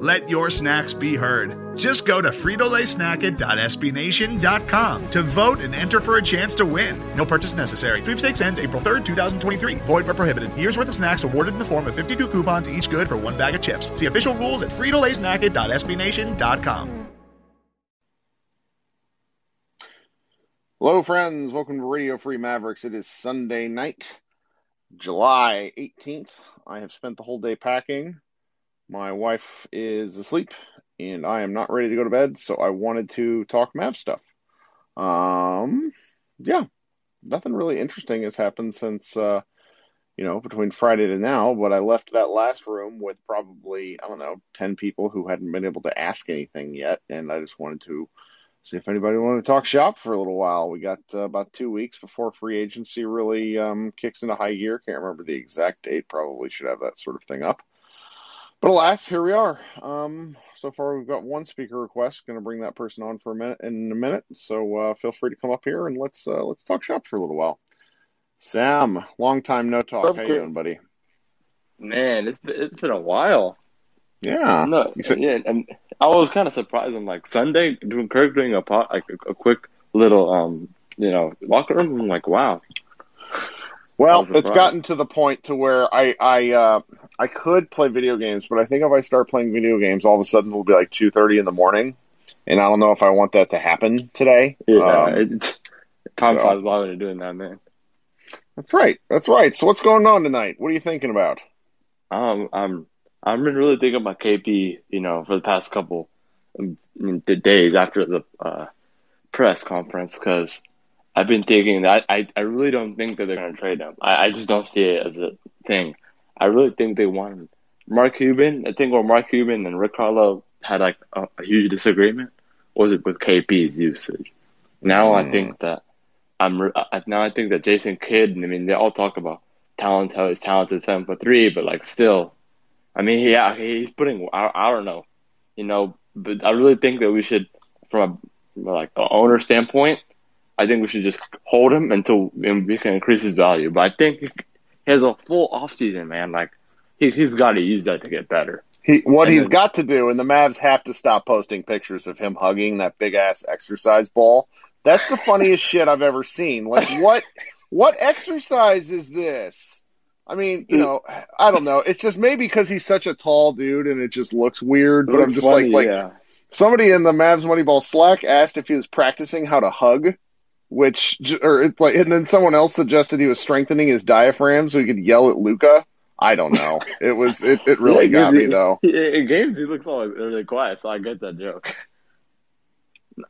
Let your snacks be heard. Just go to fritolaysnacket.espnation.com to vote and enter for a chance to win. No purchase necessary. Sweepstakes ends April 3rd, 2023. Void where prohibited. Year's worth of snacks awarded in the form of 52 coupons, each good for one bag of chips. See official rules at fritolaysnacket.espnation.com. Hello, friends. Welcome to Radio Free Mavericks. It is Sunday night, July 18th. I have spent the whole day packing. My wife is asleep and I am not ready to go to bed, so I wanted to talk Mav stuff. Um, yeah, nothing really interesting has happened since, uh, you know, between Friday to now, but I left that last room with probably, I don't know, 10 people who hadn't been able to ask anything yet, and I just wanted to see if anybody wanted to talk shop for a little while. We got uh, about two weeks before free agency really um, kicks into high gear. Can't remember the exact date. Probably should have that sort of thing up. But alas, here we are. Um, so far, we've got one speaker request. Going to bring that person on for a minute in a minute. So uh, feel free to come up here and let's uh, let's talk shop for a little while. Sam, long time no talk. Okay. How you doing, buddy? Man, it's been, it's been a while. Yeah. No, said- yeah, and I was kind of surprised. I'm like Sunday doing Kirk doing a pot like a, a quick little um you know locker room. I'm like, wow. Well, it's gotten to the point to where I I uh, I could play video games, but I think if I start playing video games, all of a sudden it'll be like two thirty in the morning, and I don't know if I want that to happen today. Yeah, um, it, time so. flies by when you're doing that, man. That's right. That's right. So what's going on tonight? What are you thinking about? Um, I'm I'm been really thinking about KP. You know, for the past couple the days after the uh, press conference, because I've been thinking that I, I really don't think that they're going to trade him. I, I just don't see it as a thing. I really think they want Mark Cuban. I think where Mark Cuban and Rick Carlisle had like a, a huge disagreement was it with KP's usage. Now mm. I think that I'm now I think that Jason Kidd. I mean, they all talk about talent, how he's talented seven foot three, but like still, I mean, yeah, he's putting. I, I don't know, you know, but I really think that we should, from a like an owner standpoint, I think we should just hold him until we can increase his value. But I think he has a full off season, man. Like he, he's got to use that to get better. He, what and he's then, got to do, and the Mavs have to stop posting pictures of him hugging that big ass exercise ball. That's the funniest shit I've ever seen. Like what, what exercise is this? I mean, you know, I don't know. It's just maybe because he's such a tall dude and it just looks weird. But I'm just funny, like, like yeah. somebody in the Mavs Moneyball Slack asked if he was practicing how to hug which or it's like, and then someone else suggested he was strengthening his diaphragm so he could yell at Luka. I don't know. It was it, it really yeah, got me though. In games, he looks all really quiet, so I get that joke.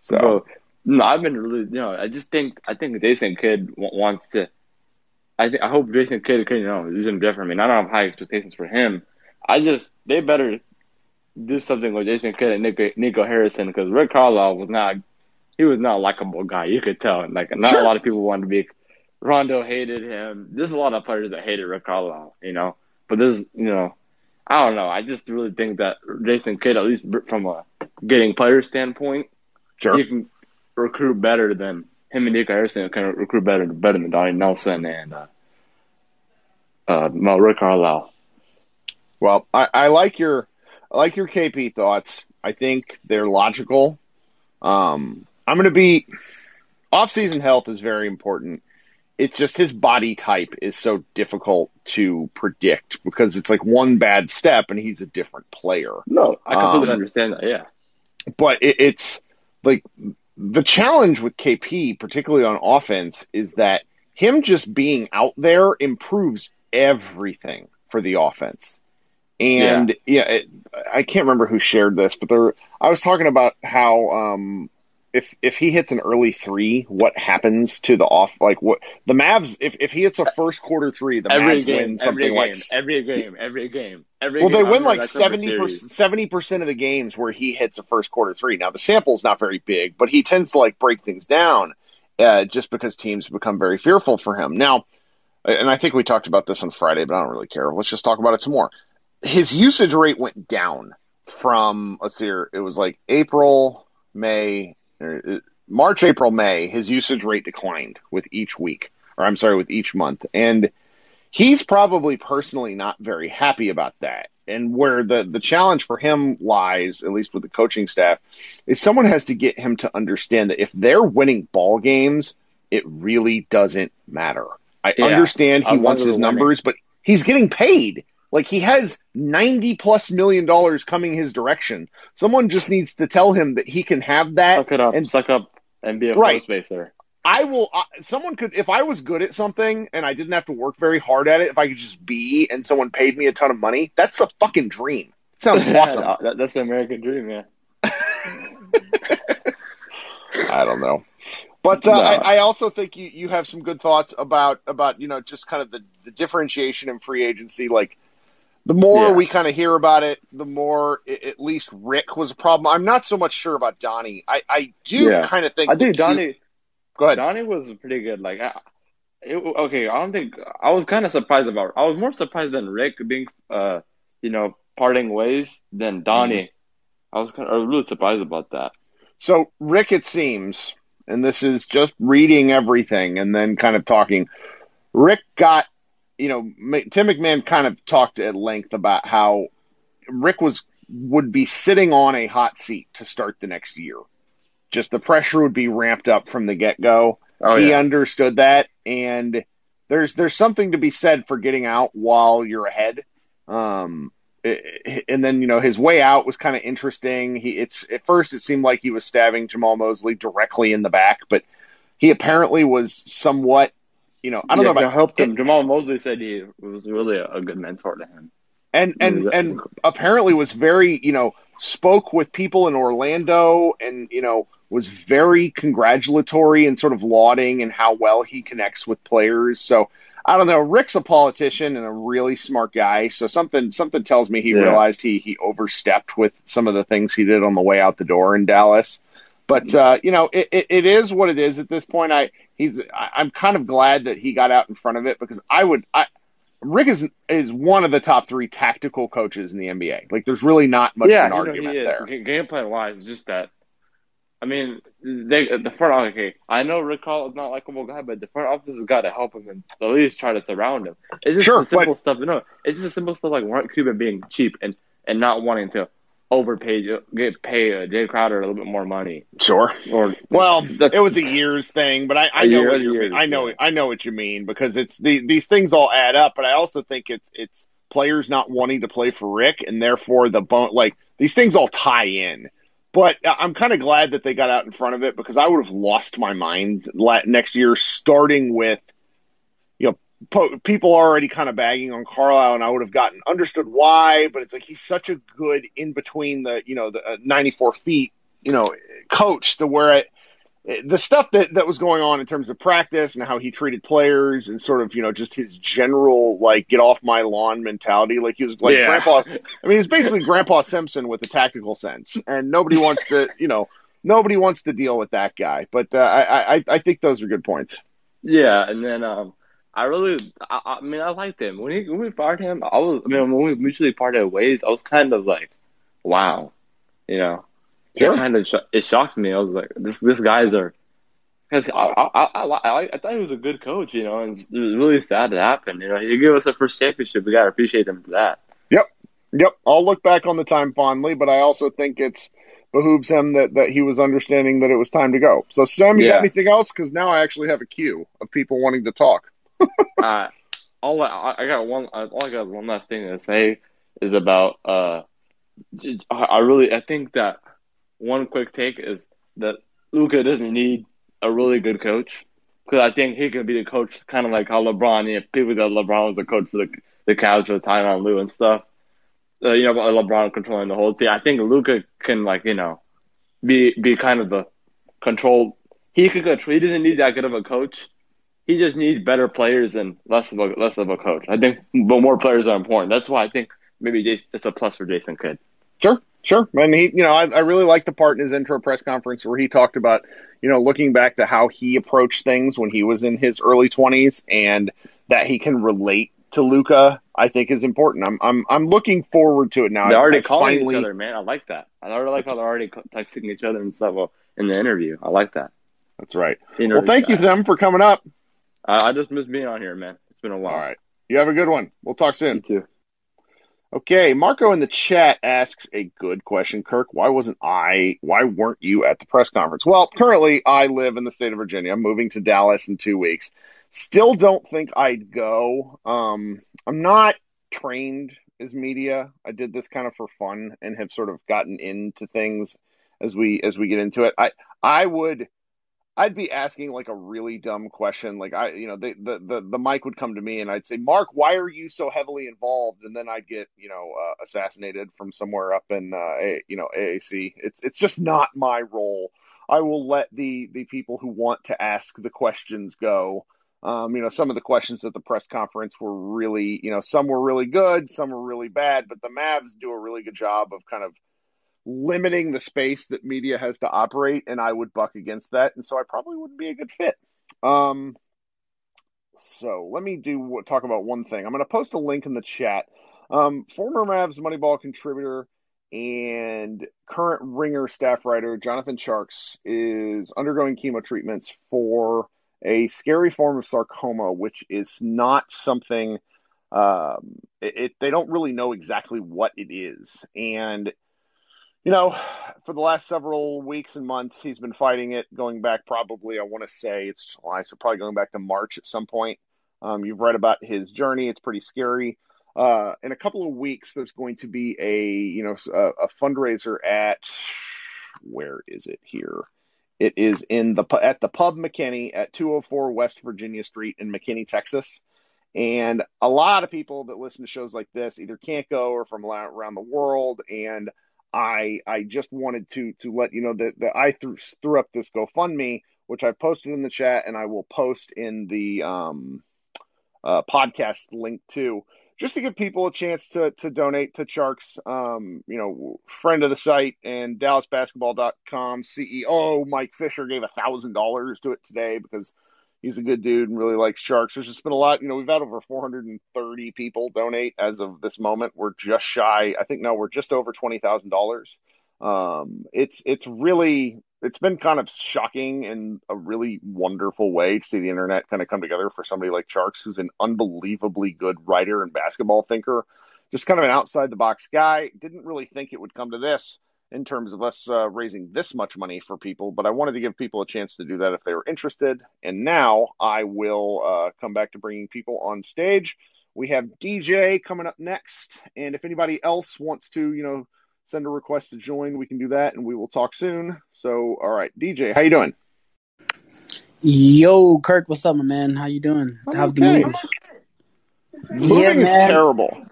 So no, I've been really you know I just think I think Jason Kidd wants to. I think I hope Jason Kidd can you know do something different. I mean, I don't have high expectations for him. I just they better do something with Jason Kidd and Nico, Nico Harrison because Rick Carlisle was not he was not a likable guy. You could tell. Like not Sure. a lot of people wanted to be. Rondo hated him. There's a lot of players that hated Rick Carlisle, you know. But there's, you know, I don't know. I just really think that Jason Kidd, at least from a getting player standpoint, Sure. he can recruit better than him and Nick Harrison can recruit better better than Donnie Nelson and uh, uh, Mel Rick Carlisle. Well, I, I like your I like your KP thoughts. I think they're logical. Um, I'm going to be off-season health is very important. It's just his body type is so difficult to predict because it's like one bad step and he's a different player. No, I completely Um, understand that. Yeah, But it, it's like the challenge with KP, particularly on offense, is that him just being out there improves everything for the offense. And yeah, it, I can't remember who shared this, but there, I was talking about how um, if if he hits an early three, what happens to the off? Like what the Mavs? If if he hits a first quarter three, the every Mavs game, win something like. every game, like every game, every game, every well, game. they win like that summer seventy series. percent seventy percent of the games where he hits a first quarter three. Now the sample is not very big, but he tends to like break things down uh, just because teams become very fearful for him. Now, and I think we talked about this on Friday, but I don't really care. Let's just talk about it some more. His usage rate went down from let's see here, it was like April, May, Uh, March, April, May. His usage rate declined with each week, or I'm sorry, with each month, and he's probably personally not very happy about that. And where the, the challenge for him lies, at least with the coaching staff, is someone has to get him to understand that if they're winning ball games, it really doesn't matter. I Yeah, understand he long wants his they're winning. numbers, but he's getting paid. Like he has 90 plus million dollars coming his direction. Someone just needs to tell him that he can have that Suck it up, and suck up, and be a Right. baser. I will. Uh, someone could, if I was good at something and I didn't have to work very hard at it, if I could just be and someone paid me a ton of money, that's a fucking dream. Sounds awesome. That- that's the American dream, yeah. I don't know, but uh, No. I, I also think you, you have some good thoughts about about you know just kind of the, the differentiation in free agency. Like the more Yeah. we kind of hear about it, the more i at least Rick was a problem. I'm not so much sure about Donnie. I I do Yeah. kind of think. I think he- Donnie Go ahead. Donnie was pretty good. Like, I, it, okay, I don't think I was kind of surprised about. I was more surprised than Rick being, uh, you know, parting ways than Donnie. I was kind of I was really surprised about that. So, Rick, it seems, and this is just reading everything and then kind of talking. Rick got, you know, Tim McMahon kind of talked at length about how Rick was would be sitting on a hot seat to start the next year. Just the pressure would be ramped up from the get go. Oh he yeah, understood that, and there's there's something to be said for getting out while you're ahead. Um, i- and then you know his way out was kind of interesting. He it's at first it seemed like he was stabbing Jamahl Mosley directly in the back, but he apparently was somewhat, you know, I don't yeah, know if I helped him. Jamahl Mosley said he was really a, a good mentor to him. and and and apparently was very you know spoke with people in Orlando and you know was very congratulatory and sort of lauding and how well he connects with players. So I don't know. Rick's a politician and a really smart guy. So something something tells me he Yeah. realized he he overstepped with some of the things he did on the way out the door in Dallas. But uh, you know, it, it, it is what it is at this point. I he's I, I'm kind of glad that he got out in front of it because I would I Rick is is one of the top three tactical coaches in the NBA. Like, there's really not much yeah, of an you argument he is. there. Game plan wise, just that. I mean, they the front okay. I know Rick Hall is not a likable guy, but the front office has got to help him and at least try to surround him. It's just Sure, simple but- stuff. know, it's just simple stuff like Mark Cuban being cheap and and not wanting to overpay get pay uh, Jay Crowder a little bit more money Sure. or Well, it was a year's thing, but I, I know year, what you year, I know yeah. I know what you mean because it's the these things all add up. But I also think it's it's players not wanting to play for Rick, and therefore the bone like these things all tie in. But I- I'm kind of glad that they got out in front of it because I would have lost my mind next year, starting with you know po- people are already kind of bagging on Carlisle, and I would have gotten understood why. But it's like he's such a good in between the you know the uh, 94 feet you know coach to where it the stuff that, that was going on in terms of practice and how he treated players and sort of, you know, just his general, like, get off my lawn mentality. Like, he was like Yeah. grandpa. I mean, he's basically grandpa Simpson with a tactical sense. And nobody wants to, you know, nobody wants to deal with that guy. But uh, I, I I think those are good points. Yeah, and then um, I really, I, I mean, I liked him when he when we fired him. I was, I mean, when we mutually parted ways, I was kind of like, wow, you know, it kind of it shocked me. I was like, this this guy's are because I I, I I I thought he was a good coach, you know, and it was really sad to happen. You know, he gave us a first championship. We gotta appreciate him for that. Yep. Yep. I'll look back on the time fondly, but I also think it's behooves him that, that he was understanding that it was time to go. So, Sam, you Yeah. got anything else? Because now I actually have a queue of people wanting to talk. uh, all I, I got one. All I got one last thing to say is about. Uh, I really I think that one quick take is that Luka doesn't need a really good coach because I think he can be the coach, kind of like how LeBron. Know, people that LeBron was the coach for the the Cavs for Tyronn Lue and stuff. Uh, you know, LeBron controlling the whole team. I think Luka can like you know be be kind of the control. He could control. He doesn't need that good of a coach he just needs better players and less of a less of a coach. I think, but more players are important. That's why I think maybe Jason, it's a plus for Jason Kidd. Sure, sure. And he, you know, I, I really like the part in his intro press conference where he talked about, you know, looking back to how he approached things when he was in his early twenties and that he can relate to Luka. I think is important. I'm, I'm, I'm looking forward to it now. They're I- already I calling finally- each other, man. I like that. I already like how they're already texting each other and stuff well, in the interview. I like that. That's right. Well, thank you. Tim, for coming up. I, I just miss being on here, man. It's been a while. All right. You have a good one. We'll talk soon. You too. Okay, Marco in the chat asks a good question. Kirk, why wasn't I, why weren't you at the press conference? Well, currently I live in the state of Virginia. I'm moving to Dallas in two weeks. Still don't think I'd go. Um, I'm not trained as media. I did this kind of for fun and have sort of gotten into things as we as we get into it. I I would I'd be asking like a really dumb question. Like I, you know, the, the, the, the mic would come to me and I'd say, Mark, why are you so heavily involved? And then I'd get, you know, uh, assassinated from somewhere up in, uh, a, you know, AAC. It's, it's just not my role. I will let the, the people who want to ask the questions go. Um, you know, some of the questions at the press conference were really, you know, some were really good, some were really bad, but the Mavs do a really good job of kind of limiting the space that media has to operate, and I would buck against that, and so I probably wouldn't be a good fit. Um, so let me do talk about one thing. I'm going to post a link in the chat. Um, former Mavs Moneyball contributor and current Ringer staff writer Jonathan Tjarks is undergoing chemo treatments for a scary form of sarcoma, which is not something. Um, it, it they don't really know exactly what it is, and you know, for the last several weeks and months, he's been fighting it, going back probably, I want to say it's July, so probably going back to March at some point. Um, you've read about his journey. It's pretty scary. Uh, in a couple of weeks, there's going to be a, you know, a, a fundraiser at, where is it here? It is in the, at the Pub McKinney at 204 West Virginia Street in McKinney, Texas. And a lot of people that listen to shows like this either can't go or from around the world. And I I just wanted to to let you know that, that I threw, threw up this GoFundMe, which I posted in the chat, and I will post in the um, uh, podcast link too, just to give people a chance to to donate to Tjarks. Um, you know, friend of the site and DallasBasketball.com CEO Mike Fisher gave a thousand dollars to it today because he's a good dude and really likes Tjarks. There's just been a lot, you know, we've had over 430 people donate as of this moment. We're just shy. I think now we're just over $20,000. Um, it's, it's really, it's been kind of shocking in a really wonderful way to see the internet kind of come together for somebody like Tjarks, who's an unbelievably good writer and basketball thinker. Just kind of an outside the box guy. Didn't really think it would come to this in terms of us uh, raising this much money for people, but I wanted to give people a chance to do that if they were interested. And now I will uh, come back to bringing people on stage. We have DJ coming up next, and if anybody else wants to, you know, send a request to join, we can do that, and we will talk soon. So, all right, DJ, how you doing? Yo, Kirk, what's up, my man? How you doing? I'm How's okay. the move? Moving is terrible.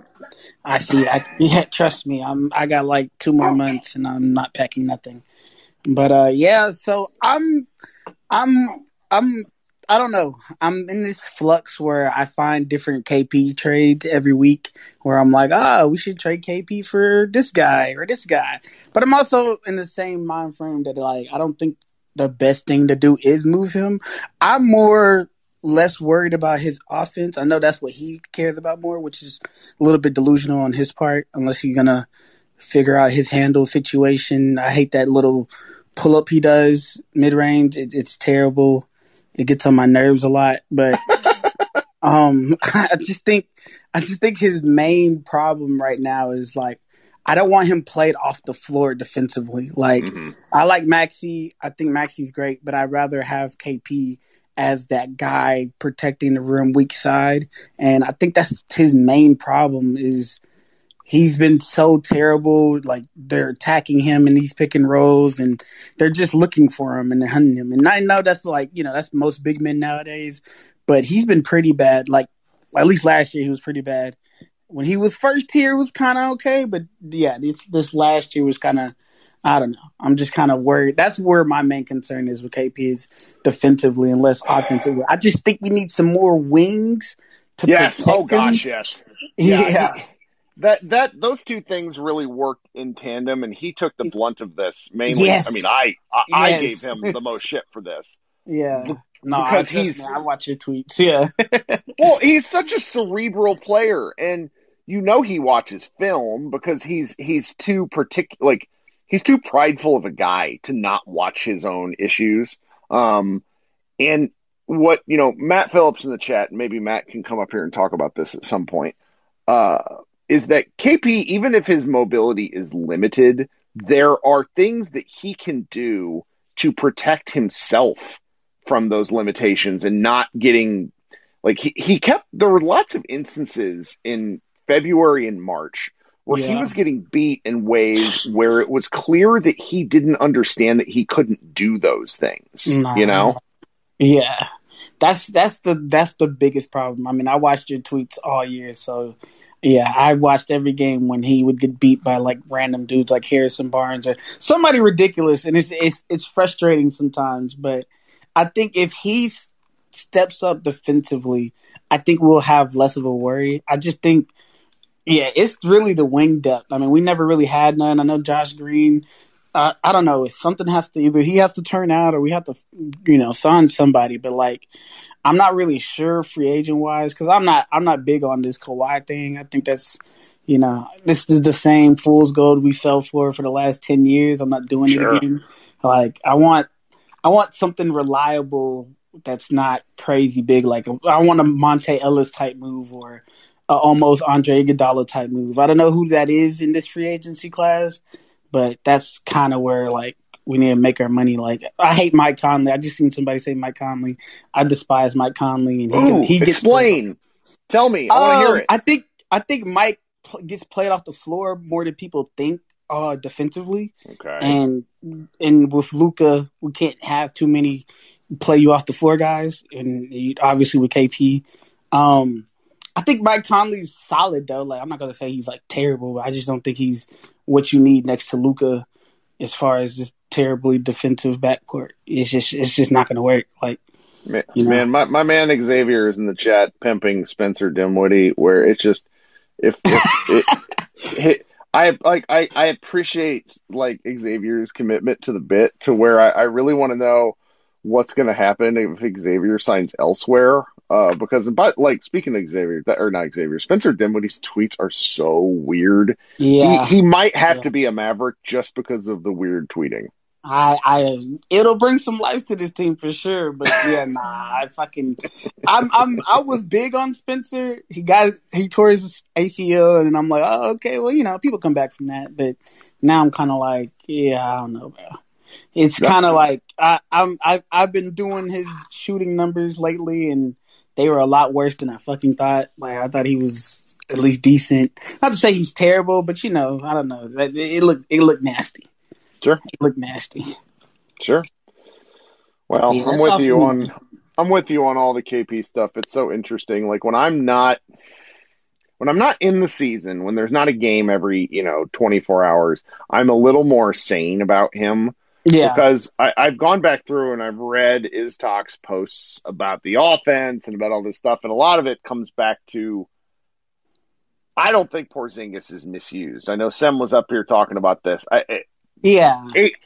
I see. I, yeah, trust me. I'm. I got like two more months, and I'm not packing nothing. But uh, yeah. So I'm, I'm, I'm, I don't know. I'm in this flux where I find different KP trades every week where I'm like, oh, we should trade KP for this guy or this guy. But I'm also in the same mind frame that like I don't think the best thing to do is move him. I'm more less worried about his offense. I know that's what he cares about more, which is a little bit delusional on his part, unless you're gonna figure out his handle situation. I hate that little pull up he does mid range. It, it's terrible. It gets on my nerves a lot, but um, I just think I just think his main problem right now is like I don't want him played off the floor defensively. Like mm-hmm. I like Maxi. I think Maxi's great, but I'd rather have KP as that guy protecting the room weak side. And I think that's his main problem is he's been so terrible. Like they're attacking him in these pick and rolls, and they're just looking for him and they're hunting him. And I know that's like you know that's most big men nowadays, but he's been pretty bad. Like at least last year he was pretty bad. When he was first here, was kind of okay, but yeah, this this last year was kind of. I don't know. I'm just kind of worried. That's where my main concern is with KP is defensively and less offensively. I just think we need some more wings to yes. protect Oh him. gosh, yes. Yeah. yeah. That that those two things really work in tandem, and he took the blunt of this mainly. Yes. I mean, I I, I Yes. gave him the most shit for this. Yeah. No, Because I, he's- he's. I watch your tweets. Yeah. Well, he's such a cerebral player, and you know he watches film because he's he's too particular. like he's too prideful of a guy to not watch his own issues. Um, and what you know, Matt Phillips in the chat, maybe Matt can come up here and talk about this at some point. Uh, is that KP, even if his mobility is limited, there are things that he can do to protect himself from those limitations and not getting like he, he kept there were lots of instances in February and March where he was getting beat in ways where it was clear that he didn't understand that he couldn't do those things. Nah. You know? Yeah. That's that's the that's the biggest problem. I mean, I watched your tweets all year, so yeah, I watched every game when he would get beat by like random dudes like Harrison Barnes or somebody ridiculous, and it's it's it's frustrating sometimes. But I think if he steps up defensively, I think we'll have less of a worry. I just think, yeah, it's really the wing depth. I mean, we never really had none. I know Josh Green. Uh, I don't know if something has to either he has to turn out or we have to, you know, sign somebody. But like, I'm not really sure free agent wise because I'm not I'm not big on this Kawhi thing. I think that's you know this is the same fool's gold we fell for for the last ten years. I'm not doing Sure. it again. Like I want I want something reliable that's not crazy big. Like I want a Monta Ellis type move or a almost Andre Iguodala type move. I don't know who that is in this free agency class, but that's kind of where like we need to make our money. Like I hate Mike Conley. I just seen somebody say Mike Conley. I despise Mike Conley, and he, Ooh, he gets explain. Tell me. I want to hear Um, it. I think I think Mike pl- gets played off the floor more than people think. Uh, defensively, okay. and and with Luka, we can't have too many play you off the floor guys, and obviously with KP. Um, I think Mike Conley's solid though. Like I'm not gonna say he's like terrible, but I just don't think he's what you need next to Luka as far as this terribly defensive backcourt. It's just it's just not gonna work. Like Man, you know. man, my, my man Xavier is in the chat pimping Spencer Dinwiddie, where it's just if, if it, it, I like I, I appreciate like Xavier's commitment to the bit to where I, I really want to know what's going to happen if Xavier signs elsewhere. Uh, because but like speaking of Xavier, or not Xavier, Spencer Dinwiddie's tweets are so weird. yeah, He he might have Yeah. to be a Maverick just because of the weird tweeting. I, I, it'll bring some life to this team for sure. But yeah, nah, I fucking, I'm, I'm, I was big on Spencer. He got, he tore his ACL, and I'm like, oh, okay, well, you know, people come back from that. But now I'm kind of like, yeah, I don't know, bro. It's kind of like I, I'm, I, I've been doing his shooting numbers lately, and they were a lot worse than I fucking thought. Like I thought he was at least decent. Not to say he's terrible, but you know, I don't know. It, it looked, it looked nasty. Sure. It looked nasty. Sure. Well, Yeah, I'm with you on. I'm with you on all the KP stuff. It's so interesting. Like when I'm not when I'm not in the season, when there's not a game every, you know, 24 hours, I'm a little more sane about him. Yeah. Because I, I've gone back through and I've read Iztok's posts about the offense and about all this stuff, and a lot of it comes back to I don't think Porzingis is misused. I know Sem was up here talking about this. I, yeah.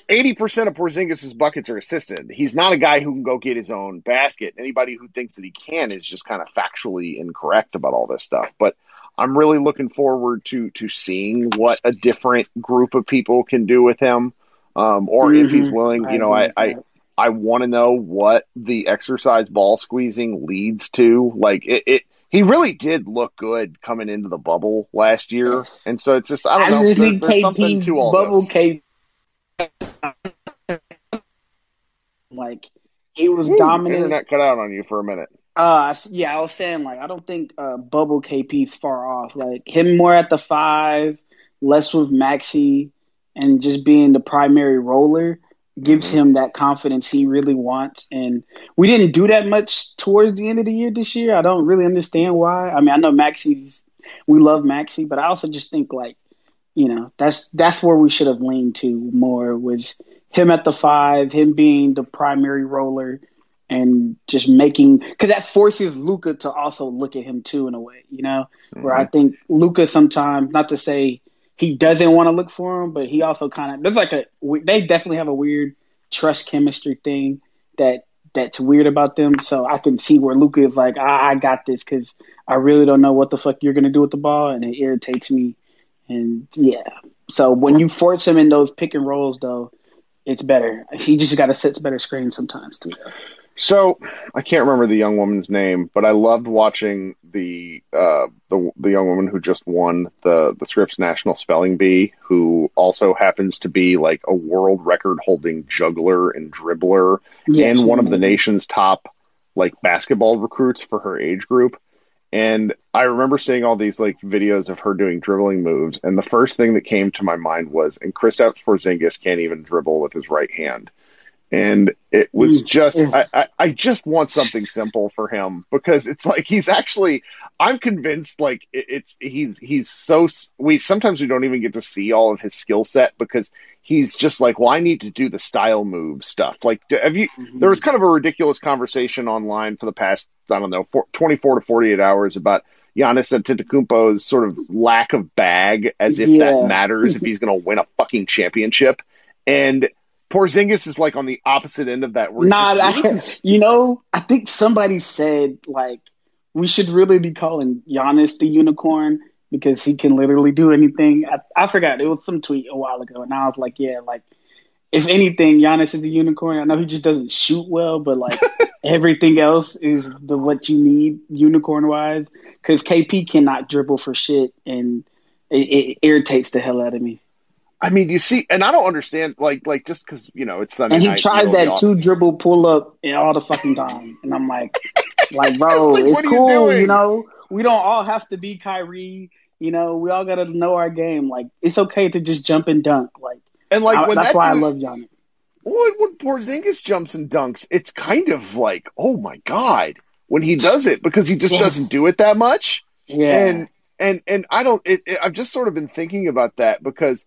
Eighty percent of Porzingis' buckets are assisted. He's not a guy who can go get his own basket. Anybody who thinks that he can is just kind of factually incorrect about all this stuff. But I'm really looking forward to to seeing what a different group of people can do with him, um, or mm-hmm. if he's mm-hmm. willing. You I know, I I, I want to know what the exercise ball squeezing leads to. Like it, it he really did look good coming into the bubble last year, and so it's just I don't I know. There, there's KP something to all bubble this. K- like he was Ooh, dominant. Internet cut out on you for a minute. Uh, yeah, I was saying like I don't think uh, Bubble KP's far off. Like him more at the five, less with Maxi, and just being the primary roller gives mm-hmm. him that confidence he really wants. And we didn't do that much towards the end of the year this year. I don't really understand why. I mean, I know Maxi's we love Maxi, but I also just think like you know that's that's where we should have leaned to more was him at the five, him being the primary roller, and just making because that forces Luka to also look at him too in a way, you know, mm-hmm. where I mm-hmm. think Luka sometimes not to say he doesn't want to look for him, but he also kind of there's like a they definitely have a weird trust chemistry thing that that's weird about them. So I can see where Luka is like, I, I got this because I really don't know what the fuck you're gonna do with the ball, and it irritates me and yeah. So when you force him in those pick and rolls, though, it's better. He just got to set better screens sometimes too. So I can't remember the young woman's name, but I loved watching the uh, the the young woman who just won the the Scripps National Spelling Bee, who also happens to be like a world record holding juggler and dribbler, yes, and one of the nation's top like basketball recruits for her age group. And I remember seeing all these like videos of her doing dribbling moves, and the first thing that came to my mind was, and Kristaps Porzingis can't even dribble with his right hand, and it was just, I, I, I just want something simple for him because it's like he's actually, I'm convinced like it, it's he's he's so we sometimes we don't even get to see all of his skill set because he's just like, well, I need to do the style move stuff. Like, have you? Mm-hmm. There was kind of a ridiculous conversation online for the past, I don't know, 24 to 48 hours about Giannis Antetokounmpo's sort of lack of bag, as if yeah. that matters if he's going to win a fucking championship. And Porzingis is like on the opposite end of that. Nah, I, you know, I think somebody said like we should really be calling Giannis the unicorn because he can literally do anything. I, I forgot it was some tweet a while ago, and I was like, yeah, like if anything, Giannis is a unicorn. I know he just doesn't shoot well, but like everything else is the what you need unicorn wise. Because KP cannot dribble for shit, and it, it, irritates the hell out of me. I mean, you see, and I don't understand, like, like just because you know it's Sunday. And he night, tries you know, that two dribble pull up all the fucking time, and I'm like, like, bro, it's, like, it's cool, you, you know. We don't all have to be Kyrie you know, we all gotta know our game. Like it's okay to just jump and dunk. Like and like I, that's that why dude, I love Giannis. When, when Porzingis jumps and dunks, it's kind of like, oh my god, when he does it because he just yes. doesn't do it that much. Yeah. And and and I don't. It, it, I've just sort of been thinking about that because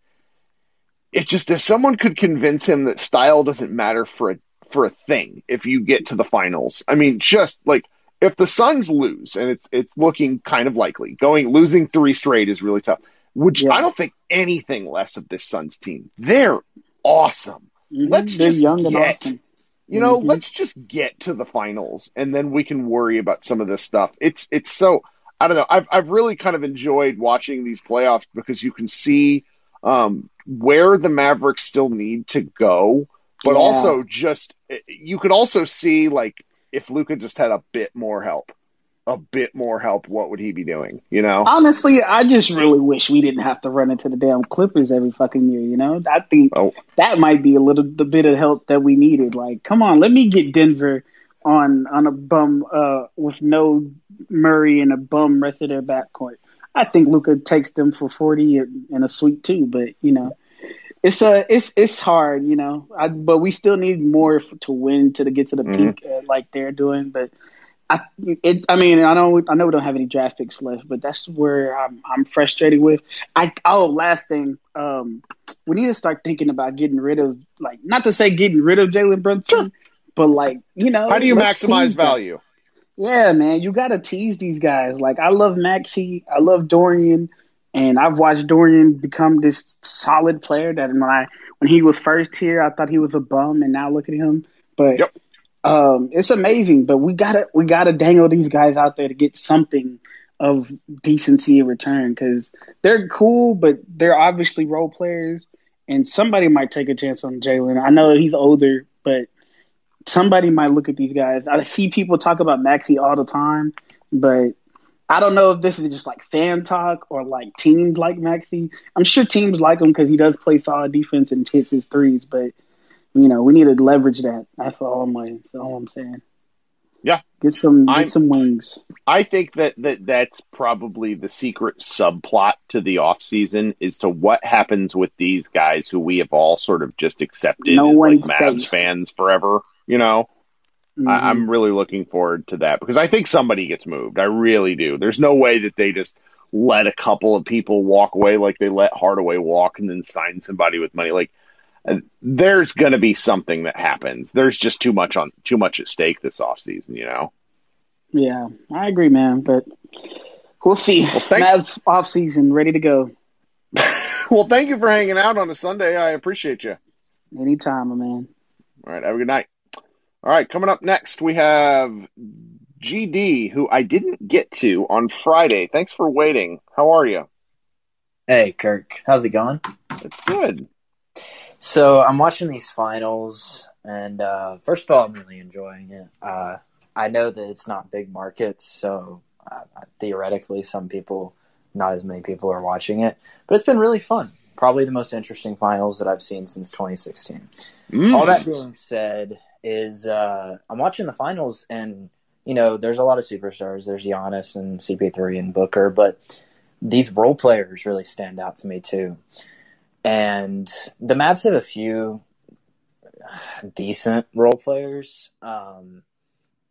it just if someone could convince him that style doesn't matter for a for a thing if you get to the finals. I mean, just like if the Suns lose, and it's it's looking kind of likely, going losing three straight is really tough. Would yeah. I don't think anything less of this Suns team. They're awesome. Mm-hmm. Let's They're just young get. You know, mm-hmm. let's just get to the finals, and then we can worry about some of this stuff. It's it's so I don't know. I've I've really kind of enjoyed watching these playoffs because you can see um, where the Mavericks still need to go, but yeah. also just you could also see like if Luka just had a bit more help, a bit more help, what would he be doing? You know? Honestly, I just really wish we didn't have to run into the damn Clippers every fucking year. You know, I think oh. that might be a little the bit of help that we needed. Like, come on, let me get Denver on on a bum uh, with no Murray and a bum rest of their backcourt. I think Luka takes them for forty and a sweep too. But you know, it's a it's it's hard, you know. I, but we still need more to win to get to the mm-hmm. peak uh, like they're doing. But I, it, I mean, I know, I know we don't have any draft picks left, but that's where I'm, I'm frustrated with. I oh, last thing, um, we need to start thinking about getting rid of, like, not to say getting rid of Jalen Brunson, but like, you know, How do you maximize value? them. Yeah, man, you got to tease these guys. Like, I love Maxi, I love Dorian, and I've watched Dorian become this solid player. That when I when he was first here, I thought he was a bum, and now look at him. But Yep. um, it's amazing. But we gotta we gotta dangle these guys out there to get something of decency in return because they're cool, but they're obviously role players, and somebody might take a chance on Jalen. I know he's older, but somebody might look at these guys. I see people talk about Maxi all the time, but I don't know if this is just like fan talk or like teams like Maxi. I'm sure teams like him because he does play solid defense and hits his threes, but you know we need to leverage that. That's all I'm like, that's all I'm saying. Yeah. Get some I'm- get some wings. I think that, that that's probably the secret subplot to the offseason is to what happens with these guys who we have all sort of just accepted No as like Mavs safe. fans forever. You know, Mhm. I, I'm really looking forward to that because I think somebody gets moved. I really do. There's no way that they just let a couple of people walk away like they let Hardaway walk and then sign somebody with money. Like uh, there's going to be something that happens. There's just too much on too much at stake this offseason, you know. yeah, I agree, man. But we'll see. thanks- Mavs off season, ready to go well, thank you for hanging out on a Sunday. I appreciate you. anytime, my man. All right, have a good night. All right, coming up next, we have GD, who I didn't get to on Friday. Thanks for waiting. How are you? Hey, Kirk, how's it going? It's good. So I'm watching these finals, and uh, first of all, I'm really enjoying it. Uh, I know that it's not big markets, so uh, theoretically, some people, not as many people, are watching it, but it's been really fun. Probably the most interesting finals that I've seen since 2016. Mm. All that being said, is uh, I'm watching the finals, and you know, there's a lot of superstars. There's Giannis and CP3 and Booker, but these role players really stand out to me too. And the Mavs have a few decent role players, um,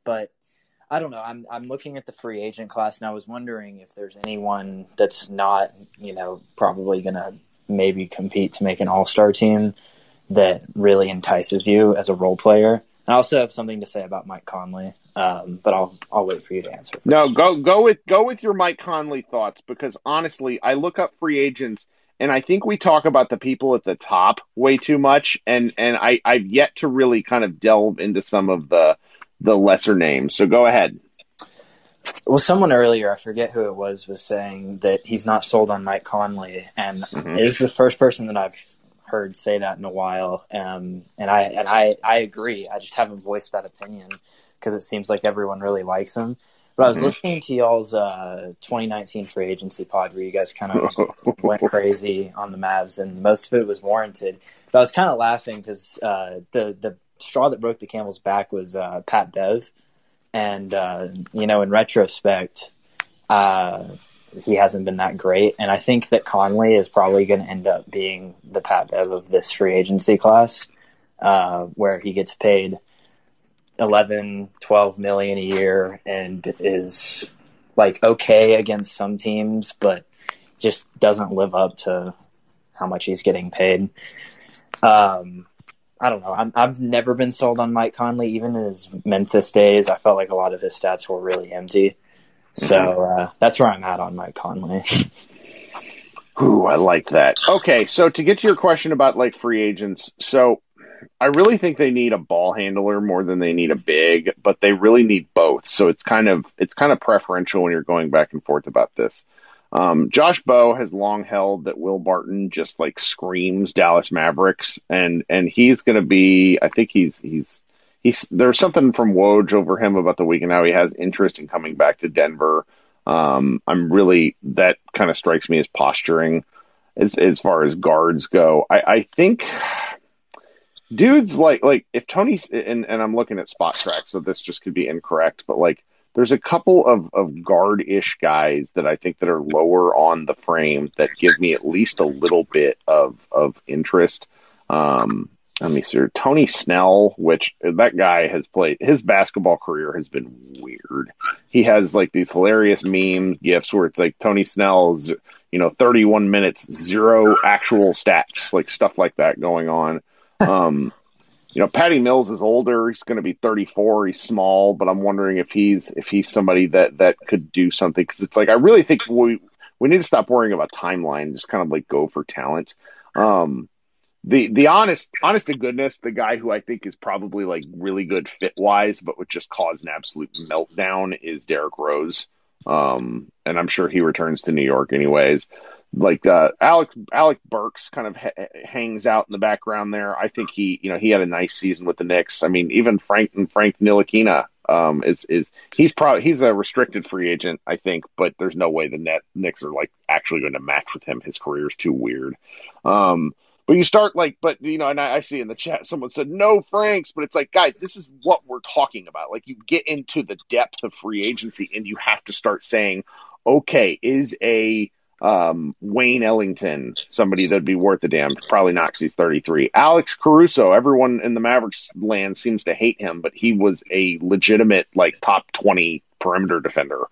but I don't know. I'm I'm looking at the free agent class, and I was wondering if there's anyone that's not, you know, probably gonna maybe compete to make an All Star team that really entices you as a role player. I also have something to say about Mike Conley, um, but I'll I'll wait for you to answer. No, go go with go with your Mike Conley thoughts because honestly, I look up free agents and I think we talk about the people at the top way too much, and and I I've yet to really kind of delve into some of the the lesser names. So go ahead. Well, someone earlier, I forget who it was, was saying that he's not sold on Mike Conley, and Mhm. is the first person that I've heard say that in a while. Um, and I and I I agree. I just haven't voiced that opinion because it seems like everyone really likes him. But I was Mhm. listening to y'all's uh, 2019 free agency pod where you guys kind of went crazy on the Mavs, and most of it was warranted. But I was kind of laughing because uh, the the straw that broke the camel's back was uh, Pat Bev, and uh, you know, in retrospect, uh, he hasn't been that great. And I think that Conley is probably going to end up being the Pat Bev of this free agency class, uh, where he gets paid 11, 12 million a year and is like okay against some teams, but just doesn't live up to how much he's getting paid. Um, I don't know. I'm, I've never been sold on Mike Conley, even in his Memphis days. I felt like a lot of his stats were really empty. So uh, that's where I'm at on Mike Conley. Ooh, I like that. Okay, so to get to your question about like free agents, so I really think they need a ball handler more than they need a big, but they really need both. So it's kind of it's kind of preferential when you're going back and forth about this. Um, Josh Bowe has long held that Will Barton just like screams Dallas Mavericks, and and he's going to be. I think he's he's he's there's something from Woj over him about the weekend how he has interest in coming back to Denver. Um, I'm really that kind of strikes me as posturing as as far as guards go. I, I think dudes like like if Tony's and and I'm looking at Spotrac, so this just could be incorrect, but like there's a couple of of guard ish guys that I think that are lower on the frame that give me at least a little bit of of interest. Um, let me see. Tony Snell, which that guy has played, his basketball career has been weird. He has like these hilarious memes, gifs where it's like Tony Snell's, you know, 31 minutes, zero actual stats, like stuff like that going on. Um, you know, Patty Mills is older. He's going to be 34. He's small, but I'm wondering if he's if he's somebody that that could do something because it's like I really think we we need to stop worrying about timeline. Just kind of like go for talent. Um, the the honest honest to goodness, the guy who I think is probably like really good fit wise, but would just cause an absolute meltdown is Derrick Rose. Um, and I'm sure he returns to New York anyways. Like uh, Alec Alec Burks kind of ha- hangs out in the background there. I think he you know he had a nice season with the Knicks. I mean even Frank and Frank Ntilikina um, is is he's probably he's a restricted free agent I think, but there's no way the net Knicks are like actually going to match with him. His career is too weird. Um, but you start like, but you know, and I, I, see in the chat someone said no Franks, but it's like, guys, this is what we're talking about. Like, you get into the depth of free agency, and you have to start saying, okay, is a um, Wayne Ellington somebody that'd be worth a damn? Probably not, because he's 33. Alex Caruso, everyone in the Mavericks land seems to hate him, but he was a legitimate like top 20 perimeter defender.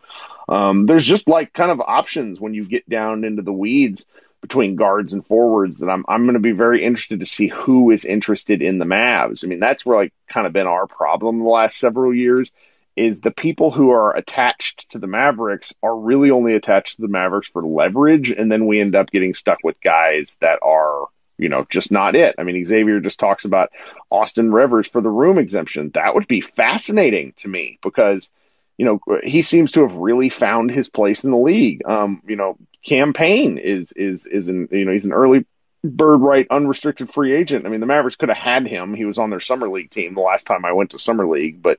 Um, there's just like kind of options when you get down into the weeds between guards and forwards that I'm I'm going to be very interested to see who is interested in the Mavs. I mean, that's where like kind of been our problem the last several years is the people who are attached to the Mavericks are really only attached to the Mavericks for leverage and then we end up getting stuck with guys that are you know, just not it. I mean, Xavier just talks about Austin Rivers for the room exemption. That would be fascinating to me because, you know, he seems to have really found his place in the league. Um, you know, campaign is is is an you know he's an early bird right unrestricted free agent. I mean the Mavericks could have had him. He was on their summer league team the last time I went to summer league, but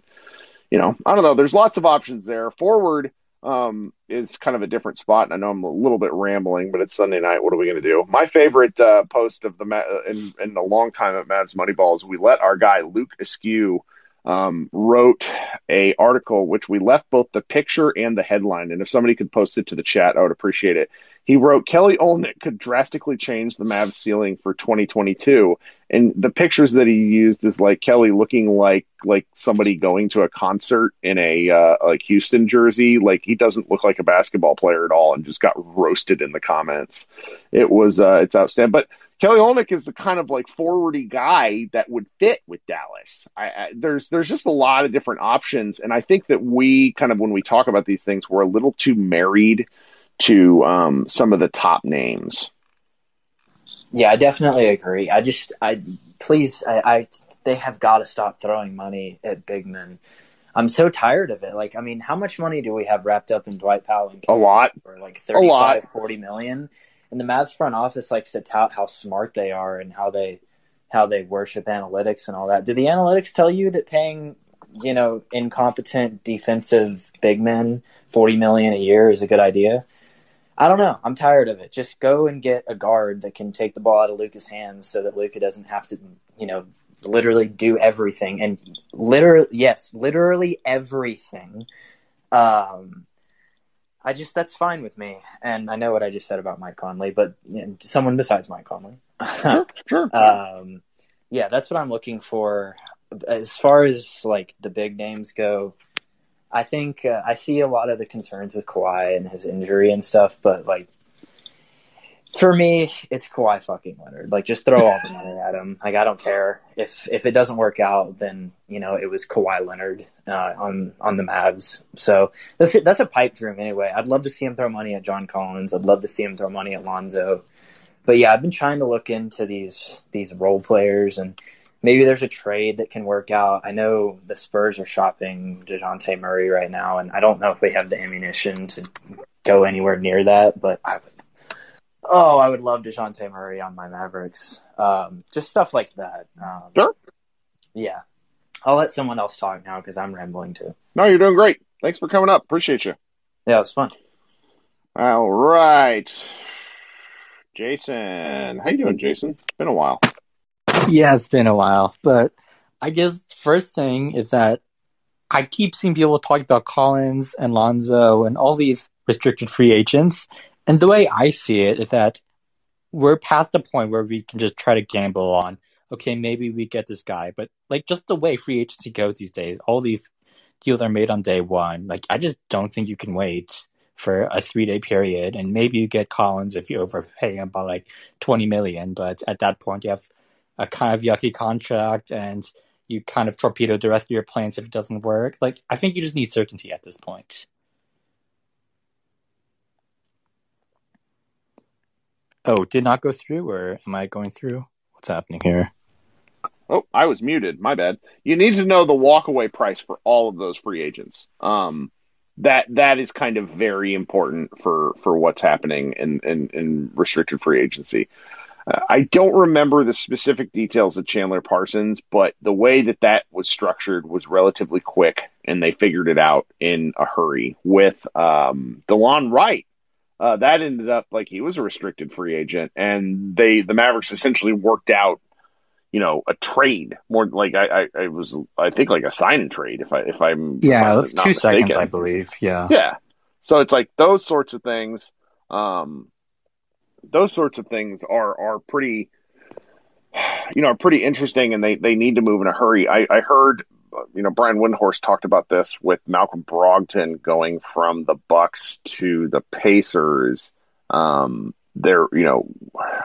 you know I don't know. There's lots of options there. Forward um, is kind of a different spot. And I know I'm a little bit rambling, but it's Sunday night. What are we going to do? My favorite uh, post of the in in a long time at Mavs Moneyball is we let our guy Luke Askew um, wrote a article which we left both the picture and the headline. And if somebody could post it to the chat, I would appreciate it. He wrote Kelly Olynyk could drastically change the Mavs ceiling for 2022. And the pictures that he used is like Kelly looking like like somebody going to a concert in a uh, like Houston jersey. Like he doesn't look like a basketball player at all, and just got roasted in the comments. It was uh, it's outstanding, but Kelly Olynyk is the kind of like forwardy guy that would fit with Dallas. I, I, there's there's just a lot of different options, and I think that we kind of when we talk about these things, we're a little too married to um, some of the top names. Yeah, I definitely agree. I just I please I, I they have got to stop throwing money at big men. I'm so tired of it. Like, I mean, how much money do we have wrapped up in Dwight Powell and a lot for like 35, 40 million? And the Mavs front office likes to tout how smart they are and how they how they worship analytics and all that. Do the analytics tell you that paying you know incompetent defensive big men forty million a year is a good idea? I don't know. I'm tired of it. Just go and get a guard that can take the ball out of Luka's hands so that Luka doesn't have to, you know, literally do everything and literally yes, literally everything. Um, I just that's fine with me. And I know what I just said about Mike Conley, but you know, someone besides Mike Conley. sure, sure. Um, yeah, that's what I'm looking for. As far as like the big names go, I think uh, I see a lot of the concerns with Kawhi and his injury and stuff, but like for me, it's Kawhi fucking Leonard. Like, just throw all the money at him. Like, I don't care if if it doesn't work out, then you know it was Kawhi Leonard uh, on on the Mavs. So that's that's a pipe dream anyway. I'd love to see him throw money at John Collins. I'd love to see him throw money at Lonzo. But yeah, I've been trying to look into these these role players and maybe there's a trade that can work out. I know the Spurs are shopping Dejounte Murray right now, and I don't know if they have the ammunition to go anywhere near that. But I would Oh, I would love Dejounte Murray on my Mavericks. Um, just stuff like that. Um, sure. Yeah. I'll let someone else talk now because I'm rambling too. No, you're doing great. Thanks for coming up. Appreciate you. Yeah, it was fun. All right. Jason. How you doing, Jason? It's been a while. Yeah, it's been a while. But I guess first thing is that I keep seeing people talk about Collins and Lonzo and all these restricted free agents. And the way I see it is that we're past the point where we can just try to gamble on, okay, maybe we get this guy. But like just the way free agency goes these days, all these deals are made on day one. Like I just don't think you can wait for a three day period. And maybe you get Collins if you overpay him by like twenty million. But at that point, you have a kind of yucky contract and you kind of torpedo the rest of your plans if it doesn't work. Like I think you just need certainty at this point. Oh, did not go through, or am I going through? What's happening here? Oh, I was muted. My bad. You need to know the walkaway price for all of those free agents. Um, that that is kind of very important for for what's happening in in, in restricted free agency. Uh, I don't remember the specific details of Chandler Parsons, but the way that that was structured was relatively quick, and they figured it out in a hurry. With um, Delon Wright, uh, that ended up like he was a restricted free agent, and they the Mavericks essentially worked out, you know, a trade more like I, I, I was I think like a sign and trade if I if I'm yeah if I'm two mistaken. seconds I believe yeah. Yeah. So it's like those sorts of things um those sorts of things are are pretty you know are pretty interesting and they they need to move in a hurry. I I heard you know, Brian Windhorst talked about this with Malcolm Brogdon going from the Bucks to the Pacers. Um, there, you know,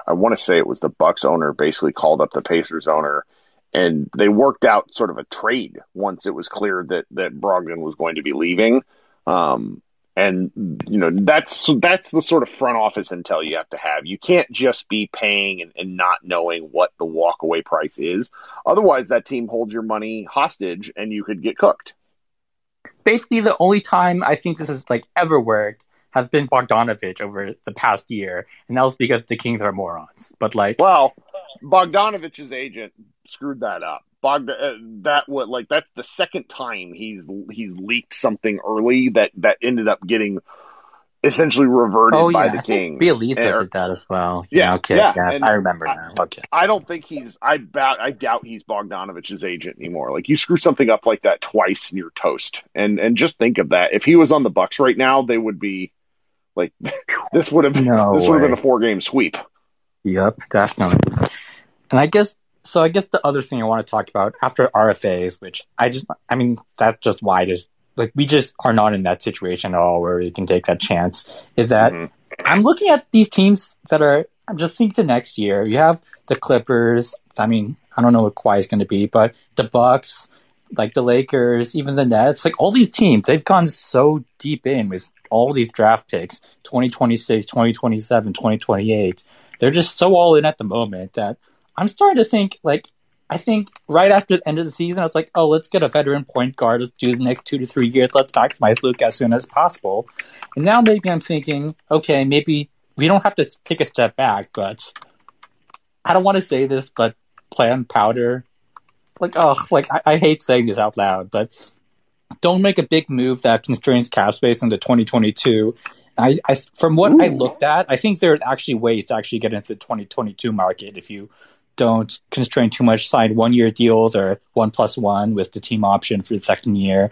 I want to say it was the Bucks owner basically called up the Pacers owner, and they worked out sort of a trade once it was clear that that Brogdon was going to be leaving. Um, and you know that's that's the sort of front office intel you have to have. You can't just be paying and, and, not knowing what the walkaway price is. Otherwise, that team holds your money hostage, and you could get cooked. Basically, the only time I think this has like ever worked has been Bogdanovich over the past year, and that was because the Kings are morons. But like, well, Bogdanovich's agent screwed that up. Bogda, uh, that what like that's the second time he's he's leaked something early that that ended up getting essentially reverted oh, by the Kings. Bielitsa And- did that as well. Yeah, okay, yeah, yeah, I remember I- now. Okay, I don't think he's. I doubt. I doubt he's Bogdanovich's agent anymore. Like you screw something up like that twice, and you're toast. And and just think of that. If he was on the Bucks right now, they would be like this would have No this would have been a four game sweep. Yep, definitely. And I guess so. I guess the other thing I want to talk about after RFAs, which I just, I mean, that's just why there's like we just are not in that situation at all where we can take that chance. Is that Mhm. I'm looking at these teams that are. I'm just thinking to next year. You have the Clippers. I mean, I don't know what Kawhi is going to be, but the Bucks, like the Lakers, even the Nets, like all these teams, they've gone so deep in with all these draft picks 2026, 2027, 2028. They're just so all in at the moment that I'm starting to think like I think right after the end of the season, I was like, oh, let's get a veteran point guard. Let's do the next two to three years. Let's maximize Luke as soon as possible. And now maybe I'm thinking, okay, maybe we don't have to take a step back, but I don't want to say this, but plan powder. Like, oh, like I, I hate saying this out loud, but don't make a big move that constrains cap space into 2022. I, I from what I looked at, I think there's actually ways to actually get into the 2022 market if you don't constrain too much, sign one year deals or one plus one with the team option for the second year.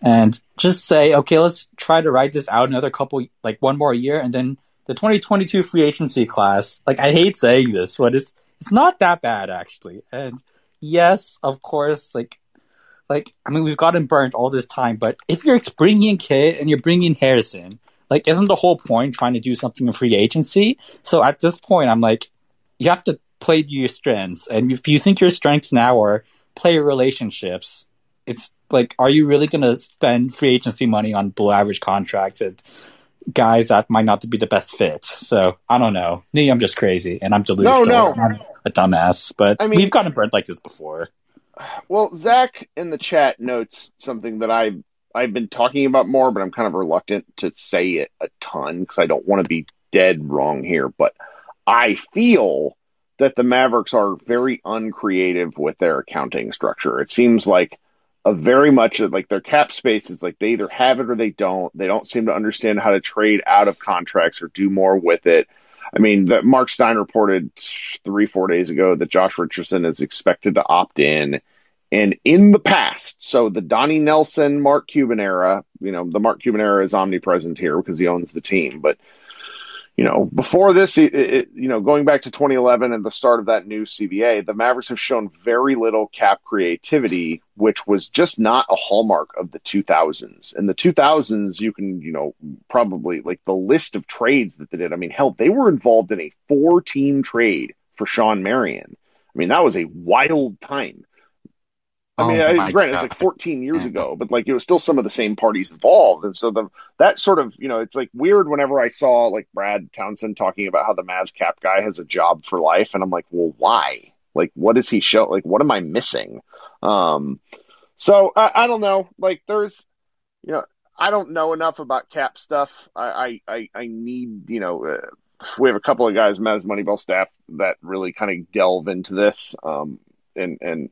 And just say, okay, let's try to ride this out another couple, like one more year, and then the 2022 free agency class. Like, I hate saying this, but it's it's not that bad actually. And yes, of course, like like I mean, we've gotten burnt all this time, but if you're bringing Kidd and you're bringing Harrison, like, isn't the whole point trying to do something in free agency? So at this point, I'm like, you have to play to your strengths, and if you think your strengths now are player relationships, it's like, are you really going to spend free agency money on below average contracts and guys that might not be the best fit? So I don't know. Maybe I'm just crazy and I'm delusional. no. I'm a dumbass, but I mean- we've gotten burnt like this before. Well, Zach in the chat notes something that I I've been talking about more, but I'm kind of reluctant to say it a ton because I don't want to be dead wrong here. But I feel that the Mavericks are very uncreative with their accounting structure. It seems like a very much like their cap space is like they either have it or they don't. They don't seem to understand how to trade out of contracts or do more with it. I mean, that Mark Stein reported three, four days ago that Josh Richardson is expected to opt in. And in the past, so the Donnie Nelson, Mark Cuban era, you know, the Mark Cuban era is omnipresent here because he owns the team. But you know, before this, it, it, you know, going back to 2011 and the start of that new CBA, the Mavericks have shown very little cap creativity, which was just not a hallmark of the 2000s. In the 2000s, you can, you know, probably like the list of trades that they did. I mean, hell, they were involved in a four team trade for Shawn Marion. I mean, that was a wild time. I mean, oh I, granted, it's like 14 years ago, but like it was still some of the same parties involved, and so the that sort of you know, it's like weird whenever I saw like Brad Townsend talking about how the Mavs cap guy has a job for life, and I'm like, well, why? Like, what does he show? Like, what am I missing? Um, so I, I don't know. Like, there's, you know, I don't know enough about cap stuff. I I I, I need you know. Uh, we have a couple of guys, Mavs Moneyball staff, that really kind of delve into this, um, and and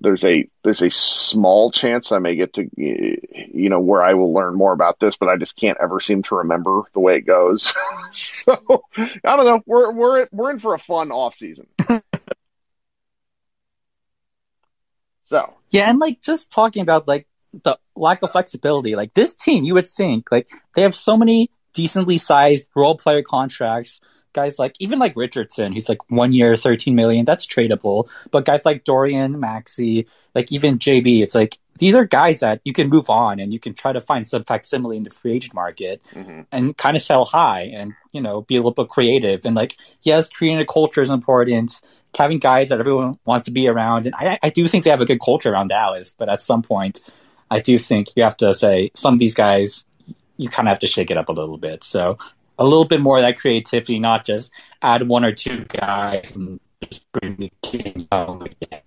there's a there's a small chance I may get to you know where I will learn more about this, but I just can't ever seem to remember the way it goes. so I don't know. We're we're we're in for a fun off season. so yeah, and like just talking about like the lack of flexibility, like this team, you would think like they have so many decently sized role player contracts guys like even like Richardson, he's like one year, thirteen million. That's tradable. But guys like Dorian, Maxi, like even JB, it's like these are guys that you can move on and you can try to find some facsimile in the free agent market mm-hmm. and kind of sell high and you know be a little bit creative and like yes, creating a culture is important. Having guys that everyone wants to be around, and I, I do think they have a good culture around Dallas. But at some point, I do think you have to say some of these guys you kind of have to shake it up a little bit. So a little bit more of that creativity, not just add one or two guys and just bring the king home again.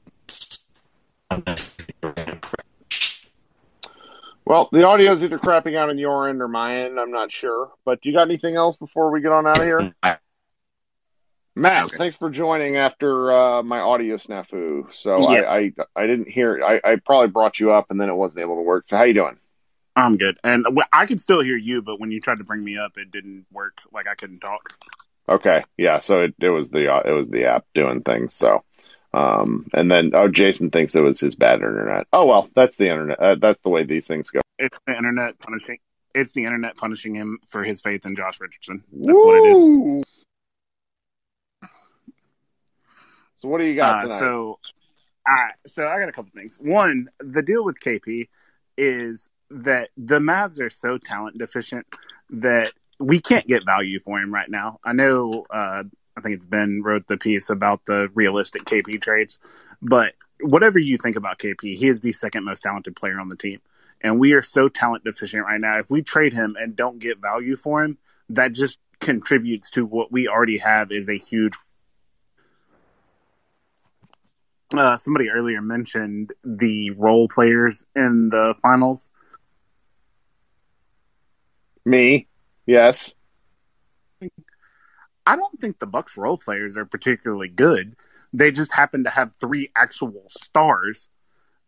Well, the audio is either crapping out on your end or my end. I'm not sure. But do you got anything else before we get on out of here? Matt, okay. thanks for joining after uh, my audio snafu. So yeah. I, I, I didn't hear. I, I probably brought you up and then it wasn't able to work. So how you doing? I'm good, and I could still hear you, but when you tried to bring me up, it didn't work. Like I couldn't talk. Okay, yeah. So it, it was the uh, it was the app doing things. So, um, and then oh, Jason thinks it was his bad internet. Oh well, that's the internet. Uh, that's the way these things go. It's the internet punishing. It's the internet punishing him for his faith in Josh Richardson. That's Woo! what it is. So what do you got uh? So, I so I got a couple things. One, the deal with KP is that the Mavs are so talent deficient that we can't get value for him right now. I know, uh, I think it's Ben wrote the piece about the realistic KP trades, but whatever you think about KP, he is the second most talented player on the team. And we are so talent deficient right now. If we trade him and don't get value for him, that just contributes to what we already have is a huge uh, somebody earlier mentioned the role players in the finals. Me, yes. I don't think the Bucks role players are particularly good. They just happen to have three actual stars.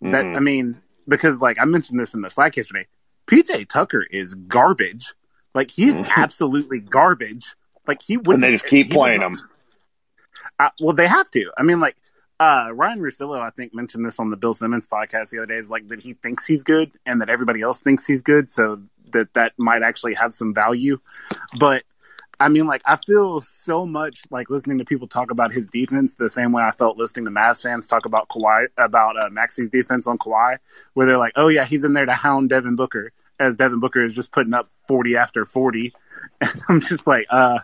That mm. I mean, because like I mentioned this in the Slack yesterday, PJ Tucker is garbage. Like he is absolutely garbage. Like he would. And they just keep playing him. Uh, well, they have to. I mean, like uh, Ryen Russillo, I think, mentioned this on the Bill Simmons podcast the other day. Is like that he thinks he's good and that everybody else thinks he's good, so that that might actually have some value. But I mean, like I feel so much like listening to people talk about his defense the same way I felt listening to Mavs fans talk about Kawhi about uh, Maxi's defense on Kawhi, where they're like, "Oh yeah, he's in there to hound Devin Booker," as Devin Booker is just putting up forty after forty, and I'm just like, uh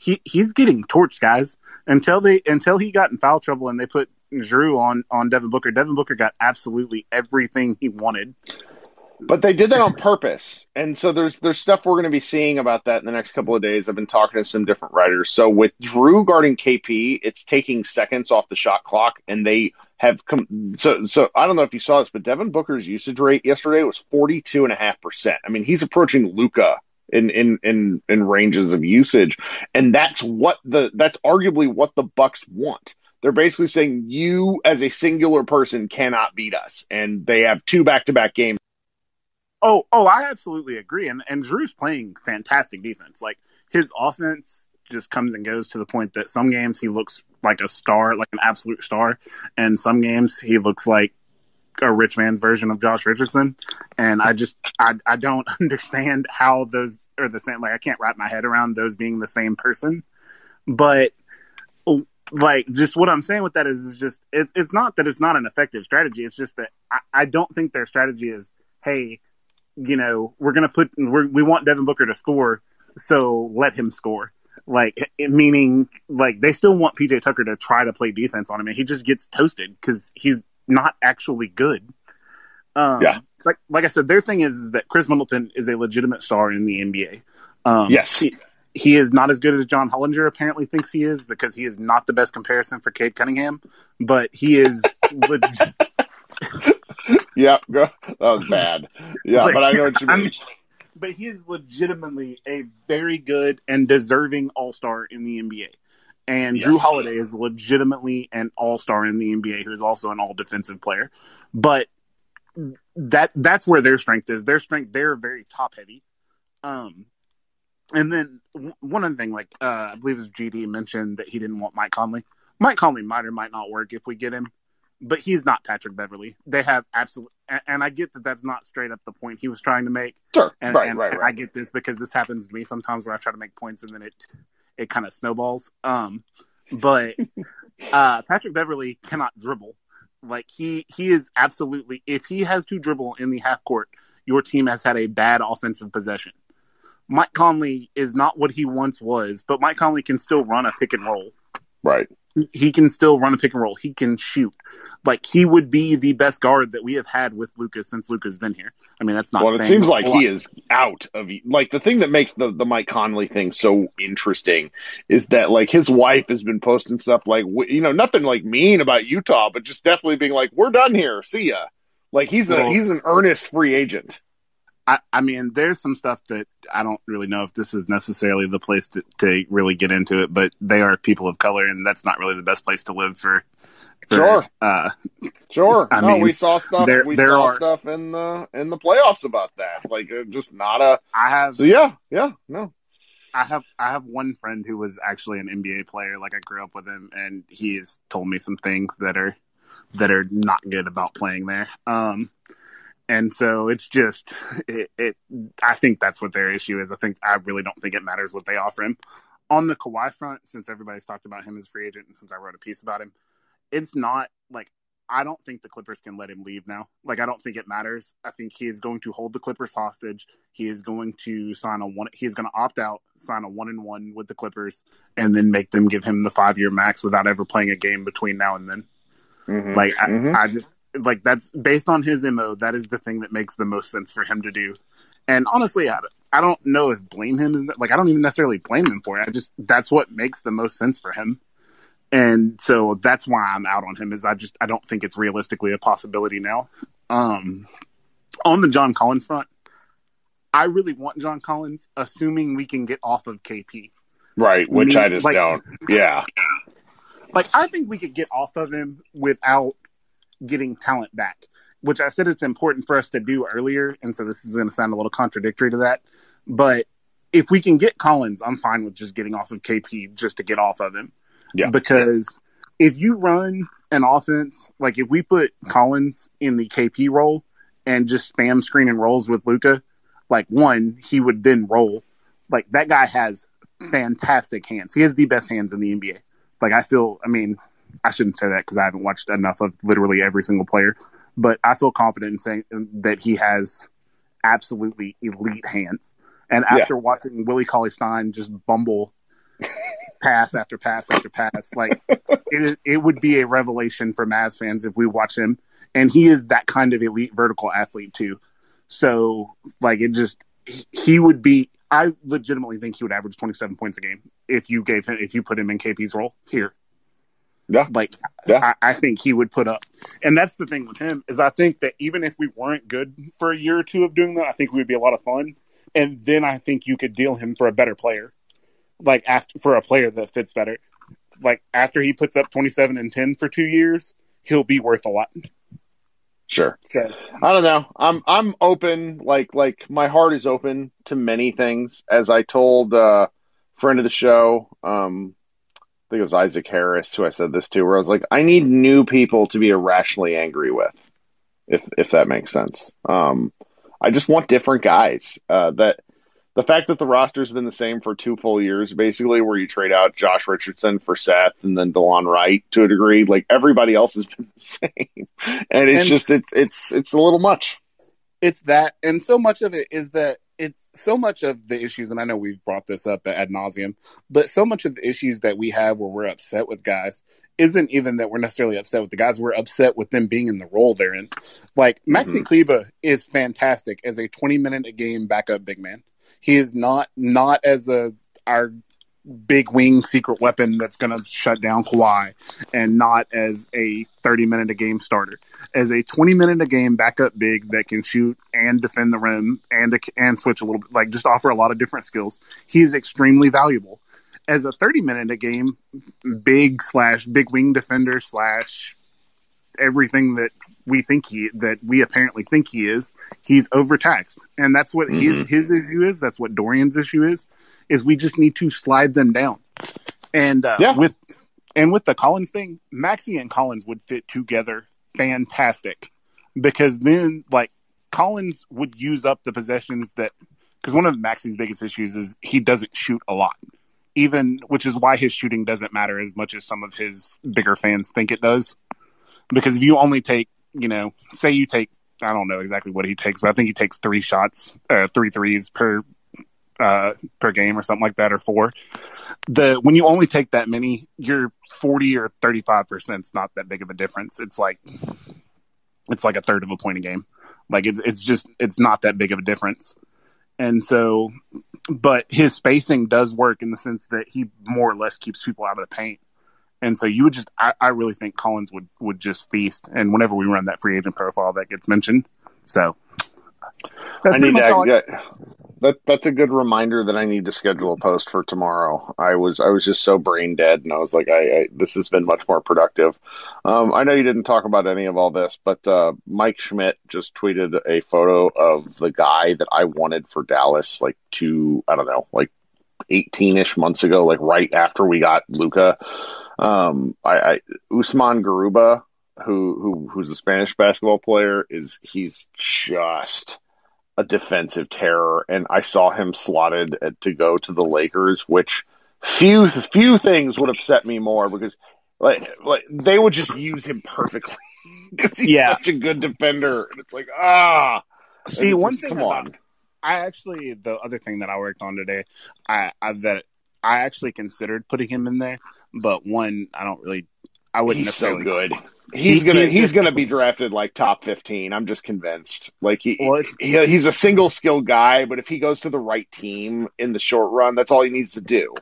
he he's getting torched, guys. Until they until he got in foul trouble and they put Jrue on on Devin Booker. Devin Booker got absolutely everything he wanted. But they did that on purpose, and so there's there's stuff we're going to be seeing about that in the next couple of days. I've been talking to some different writers. So with Jrue guarding KP, it's taking seconds off the shot clock, and they have come. So so I don't know if you saw this, but Devin Booker's usage rate yesterday was forty two and a half percent. I mean, he's approaching Luka in, in, in, in ranges of usage. And that's what the, that's arguably what the Bucks want. They're basically saying you as a singular person cannot beat us. And they have two back to back games. Oh, oh, I absolutely agree. And, and Jrue's playing fantastic defense. Like his offense just comes and goes to the point that some games he looks like a star, like an absolute star. And some games he looks like a rich man's version of Josh Richardson, and I just I I don't understand how those are the same. Like I can't wrap my head around those being the same person, but like just what I'm saying with that is, is just it's it's not that it's not an effective strategy. It's just that I, I don't think their strategy is, hey, you know, we're gonna put we're, we want Devin Booker to score, so let him score. Like meaning, like they still want PJ Tucker to try to play defense on him, and he just gets toasted because he's not actually good. Um, Yeah. Like like I said, their thing is, that Khris Middleton is a legitimate star in the NBA. Um, Yes. he, he is not as good as John Hollinger apparently thinks he is because he is not the best comparison for Cade Cunningham, but he is. leg- Yeah, go. That was bad. Yeah, but I know what you I mean. mean, but he is legitimately a very good and deserving All Star in the NBA. And Jrue Yes. Holiday is legitimately an All Star in the NBA, who is also an All Defensive player. But that that's where their strength is. Their strength, they're very top heavy. Um, and then w- one other thing, like uh, I believe it was GD mentioned that he didn't want Mike Conley. Mike Conley might or might not work if we get him, but he's not Patrick Beverley. They have absolute, and, and I get that that's not straight up the point he was trying to make. Sure. And, right, and right, I get this because this happens to me sometimes where I try to make points and then it it kind of snowballs. Um, but uh, Patrick Beverley cannot dribble. Like he he is absolutely if he has to dribble in the half court, your team has had a bad offensive possession. Mike Conley is not what he once was, but Mike Conley can still run a pick and roll Right. He can still run a pick and roll. He can shoot. Like he would be the best guard that we have had with Lucas since Lucas has been here. I mean, that's not. Well, it seems like he is out of like the thing that makes the the Mike Conley thing so interesting is that like his wife has been posting stuff like you know nothing like mean about Utah, but just definitely being like we're done here, see ya. Like he's a Well- he's an earnest free agent. I, I mean, there's some stuff that I don't really know if this is necessarily the place to, to really get into it, but they are people of color, and that's not really the best place to live for. for, Sure. Uh, Sure, I no, mean, we saw stuff. there- we there saw are- stuff in the in the playoffs about that. Like uh, just not a. I have So yeah, yeah, no, I have I have one friend who was actually an NBA player. Like I grew up with him, and he has told me some things that are that are not good about playing there. Um, and so it's just it, it. I think that's what their issue is. I think I really don't think it matters what they offer him on the Kawhi front. Since everybody's talked about him as free agent, and since I wrote a piece about him, it's not like I don't think the Clippers can let him leave now. Like I don't think it matters. I think he is going to hold the Clippers hostage. He is going to sign a one. He is going to opt out, sign a one and one with the Clippers, and then make them give him the five year max without ever playing a game between now and then. Mhm, Like I, mhm. I just like that's based on his mo. That is the thing that makes the most sense for him to do. And honestly, I, I don't know if blame him is like I don't even necessarily blame him for it. I just that's what makes the most sense for him. And so that's why I'm out on him. Is I just I don't think it's realistically a possibility now. Um, on the John Collins front, I really want John Collins, assuming we can get off of KP. right, which Me- I just like- don't. Yeah, Like I think we could get off of him without getting talent back, which I said it's important for us to do earlier. And so this is going to sound a little contradictory to that, but if we can get Collins, I'm fine with just getting off of KP just to get off of him. Yeah. Because if you run an offense, like if we put Collins in the KP role and just spam screen and rolls with Luka, like one, he would then roll. Like that guy has fantastic hands. He has the best hands in the NBA. Like I feel, I mean, I shouldn't say that because I haven't watched enough of literally every single player, but I feel confident in saying that he has absolutely elite hands. And Yeah. after watching Willie Cauley Stein just bumble pass after pass after pass, like it, it would be a revelation for Mavs fans if we watch him. And he is that kind of elite vertical athlete too. So like it just he- he would be. I legitimately think he would average 27 points a game if you gave him if you put him in KP's role here. Yeah. like Yeah. I, I think he would put up. And that's the thing with him is I think that even if we weren't good for a year or two of doing that, I think we would be a lot of fun. And then I think you could deal him for a better player, like after for a player that fits better. Like after he puts up 27 and 10 for two years, he'll be worth a lot. sure. So, I don't know. I'm I'm open. Like like my heart is open to many things. As I told uh, friend of the show, um, think it was Isaac Harris who I said this to, where I was like, I need new people to be irrationally angry with if if that makes sense. Um, I just want different guys. Uh, that the fact that the roster's been the same for two full years, basically, where you trade out Josh Richardson for Seth and then Delon Wright to a degree, like everybody else has been the same, and it's And- just it's it's it's a little much. it's that, and so much of it is that it's so much of the issues, and I know we've brought this up ad nauseum, but so much of the issues that we have where we're upset with guys isn't even that we're necessarily upset with the guys. We're upset with them being in the role they're in. Like mm-hmm. Maxi Kleber is fantastic as a 20 minute a game backup big man. He is not not as a our big wing secret weapon that's going to shut down Kawhi, and not as a 30 minute a game starter as a 20 minute a game backup big that can shoot and defend the rim and and switch a little bit, like just offer a lot of different skills. He is extremely valuable as a 30 minute a game big slash big wing defender slash everything that we think he that we apparently think he is. He's overtaxed, and that's what his his issue is. That's what Dorian's issue is. Is we just need to slide them down, and uh, Yeah. with and with the Collins thing, Maxi and Collins would fit together fantastic because then like Collins would use up the possessions that because one of Maxi's biggest issues is he doesn't shoot a lot, even which is why his shooting doesn't matter as much as some of his bigger fans think it does. Because if you only take, you know, say you take, I don't know exactly what he takes, but I think he takes three shots, uh, three threes per uh, per game or something like that, or four. The when you only take that many, you're forty or thirty five percent. It's not that big of a difference. It's like it's like a third of a point a game. Like it's it's just it's not that big of a difference. And so, but his spacing does work in the sense that he more or less keeps people out of the paint. And so you would just, I, I really think Collins would, would just feast. And whenever we run that free agent profile, that gets mentioned. So that's I pretty need much to. all I- yeah, that that's a good reminder that I need to schedule a post for tomorrow. I was I was just so brain dead, and I was like, I, I this has been much more productive. Um, I know you didn't talk about any of all this, but uh, Mike Schmitz just tweeted a photo of the guy that I wanted for Dallas, like two, I don't know, like eighteen ish months ago, like right after we got Luka. Um, I, I Usman Garuba, who who who's a Spanish basketball player, is he's just a defensive terror, and I saw him slotted at, to go to the Lakers, which few few things would have set me more because like like they would just use him perfectly because he's Yeah. such a good defender, and it's like ah. See, one just- thing come about on. I actually the other thing that I worked on today, I, I that I actually considered putting him in there, but one I don't really, I wouldn't He's so good. He's He- gonna he's he's gonna be drafted like top fifteen. I'm just convinced. Like he, Well, he he's a single skill guy, but if he goes to the right team in the short run, that's all he needs to do.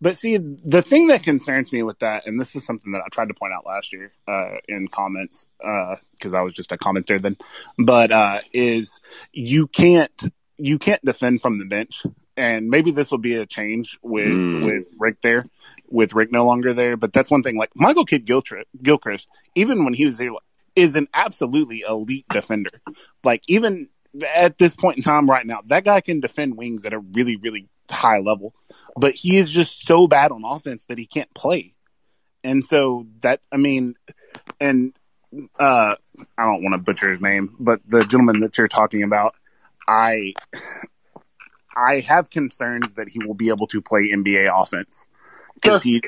But see, the thing that concerns me with that, and this is something that I tried to point out last year uh, in comments because I was just a commenter then, but uh, is you can't you can't defend from the bench, and maybe this will be a change with Mm. with Rick there, with Rick no longer there. But that's one thing. Like Michael Kidd Gilchrist, Gilchrist even when he was there, is an absolutely elite defender. Like even at this point in time, right now, that guy can defend wings at a really really high level but he is just so bad on offense that he can't play. And so that I mean, and uh, I don't want to butcher his name, but the gentleman that you're talking about, I I have concerns that he will be able to play NBA offense. He,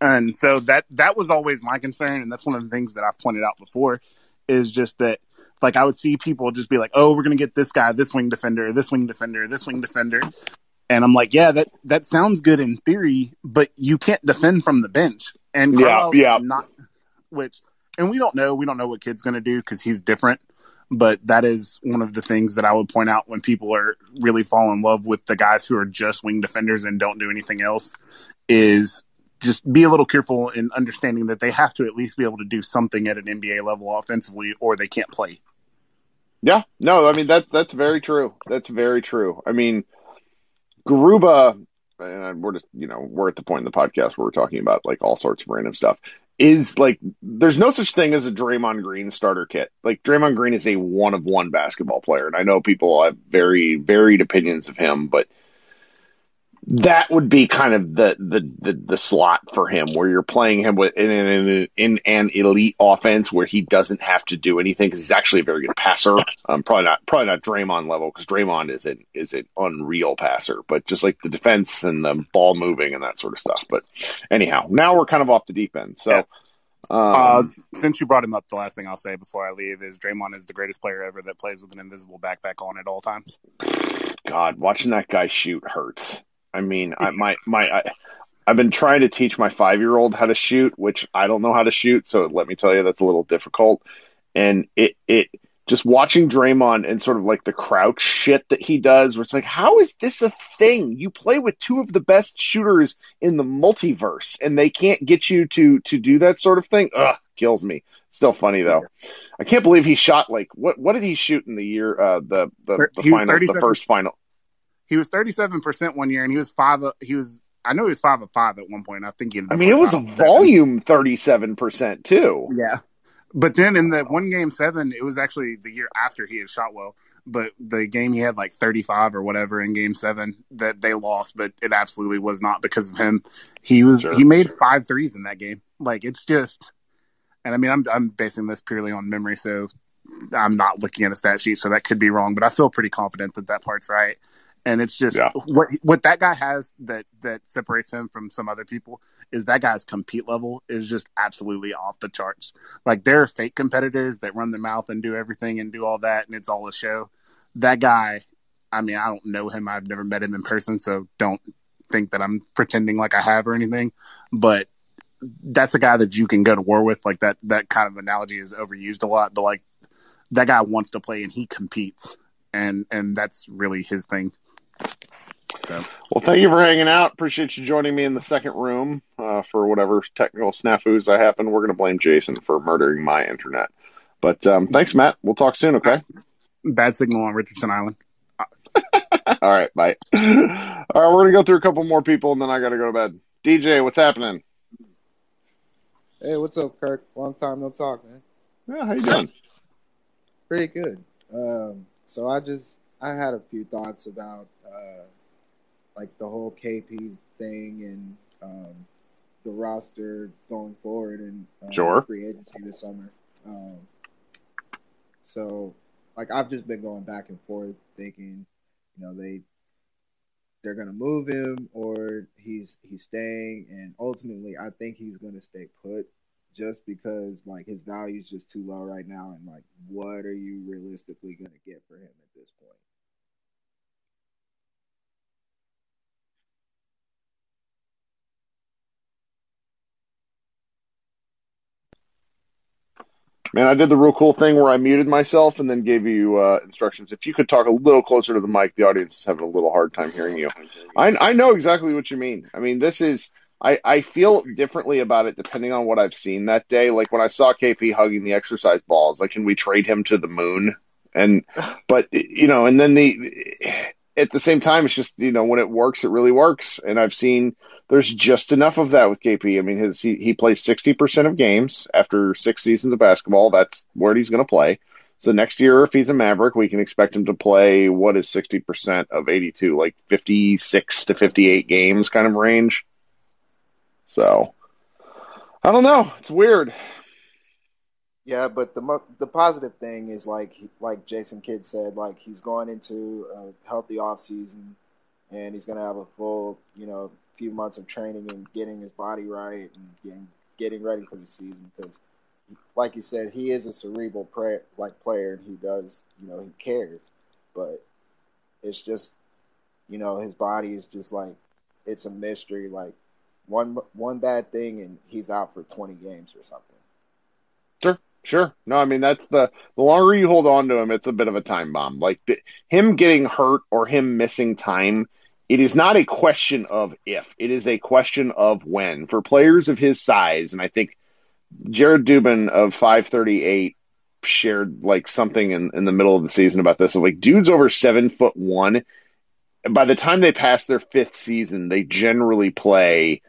and so that that was always my concern, and that's one of the things that I've pointed out before, is just that like I would see people just be like, "Oh, we're gonna get this guy, this wing defender, this wing defender, this wing defender," and I'm like, "Yeah, that that sounds good in theory, but you can't defend from the bench." And Yeah, yeah. not which, and we don't know, we don't know what Kidd's gonna do because he's different. But that is one of the things that I would point out when people are really fall in love with the guys who are just wing defenders and don't do anything else is just be a little careful in understanding that they have to at least be able to do something at an NBA level offensively or they can't play. Yeah, no, I mean that that's very true. That's very true. I mean, Garuba, and we're just you know we're at the point in the podcast where we're talking about like all sorts of random stuff. Is like there's no such thing as a Draymond Green starter kit. Like Draymond Green is a one of one basketball player, and I know people have very varied opinions of him, but that would be kind of the, the, the, the slot for him where you're playing him with in, in, in an elite offense where he doesn't have to do anything because he's actually a very good passer. Um, probably not probably not Draymond level because Draymond is an is an unreal passer, but just like the defense and the ball moving and that sort of stuff. But anyhow, now we're kind of off the deep end. So. Yeah. Um, Uh, since you brought him up, the last thing I'll say before I leave is Draymond is the greatest player ever that plays with an invisible backpack on at all times. God, watching that guy shoot hurts. I mean, I, my my, I, I've been trying to teach my five year old how to shoot, which I don't know how to shoot. So let me tell you, that's a little difficult. And it it just watching Draymond and sort of like the crouch shit that he does, where it's like, how is this a thing? You play with two of the best shooters in the multiverse, and they can't get you to to do that sort of thing. Ugh, kills me. Still funny though. I can't believe he shot like what? What did he shoot in the year? Uh, the the, the final, the first final. He was thirty seven percent one year, and he was five. He was. I know he was five of five at one point. I think he. I mean, it was a five of seven. volume thirty-seven percent too. Yeah. But then in the one game seven, it was actually the year after he had shot well. But the game he had like 35 or whatever in game seven that they lost, but it absolutely was not because of him. He was, Sure. he made five threes in that game. Like it's just, and I mean, I'm, I'm basing this purely on memory. So I'm not looking at a stat sheet. So that could be wrong, but I feel pretty confident that that part's right. And it's just Yeah. what what that guy has that that separates him from some other people is that guy's compete level is just absolutely off the charts. Like there are fake competitors that run their mouth and do everything and do all that, and it's all a show. That guy, I mean, I don't know him. I've never met him in person, so don't think that I'm pretending like I have or anything. But that's a guy that you can go to war with. Like that that kind of analogy is overused a lot, but like that guy wants to play and he competes, and and that's really his thing. So. Well, thank you for hanging out. Appreciate you joining me in the second room uh, for whatever technical snafus that happen. We're going to blame Jason for murdering my internet. But um, thanks, Matt. We'll talk soon. Okay. Bad signal on Richardson Island. All right. Bye. All right. We're going to go through a couple more people, and then I got to go to bed. DJ, what's happening? Hey, what's up, Kirk? Long time no talk, man. Yeah, how you doing? Pretty good. Um, so I just I had a few thoughts about uh, like the whole KP thing and um, the roster going forward and uh, Sure. free agency this summer. Um, so like I've just been going back and forth thinking, you know, they they're gonna move him or he's he's staying and ultimately I think he's gonna stay put just because like his value is just too low right now and like what are you realistically gonna get for him at this point? Man, I did the real cool thing where I muted myself and then gave you uh, instructions. If you could talk a little closer to the mic, the audience is having a little hard time hearing you. I, I know exactly what you mean. I mean, this is, I, I feel differently about it depending on what I've seen that day. Like when I saw KP hugging the exercise balls, like, can we trade him to the moon? And, but, you know, and then the, at the same time, it's just, you know, when it works, it really works. And I've seen there's just enough of that with KP. I mean, his, he, he plays 60% of games after six seasons of basketball. That's where he's going to play. So next year, if he's a Maverick, we can expect him to play what is 60% of 82, like 56 to 58 games kind of range. So I don't know. It's weird. Yeah, but the the positive thing is like like Jason Kidd said, like he's going into a healthy off season, and he's gonna have a full you know few months of training and getting his body right and getting getting ready for the season because, like you said, he is a cerebral play, like player and he does you know he cares, but it's just you know his body is just like it's a mystery like one one bad thing and he's out for 20 games or something. Sure. No, I mean that's the the longer you hold on to him, it's a bit of a time bomb. Like the, him getting hurt or him missing time, it is not a question of if. It is a question of when. For players of his size, and I think Jared Dubin of 538 shared like something in, in the middle of the season about this. Like dudes over seven foot one. By the time they pass their fifth season, they generally play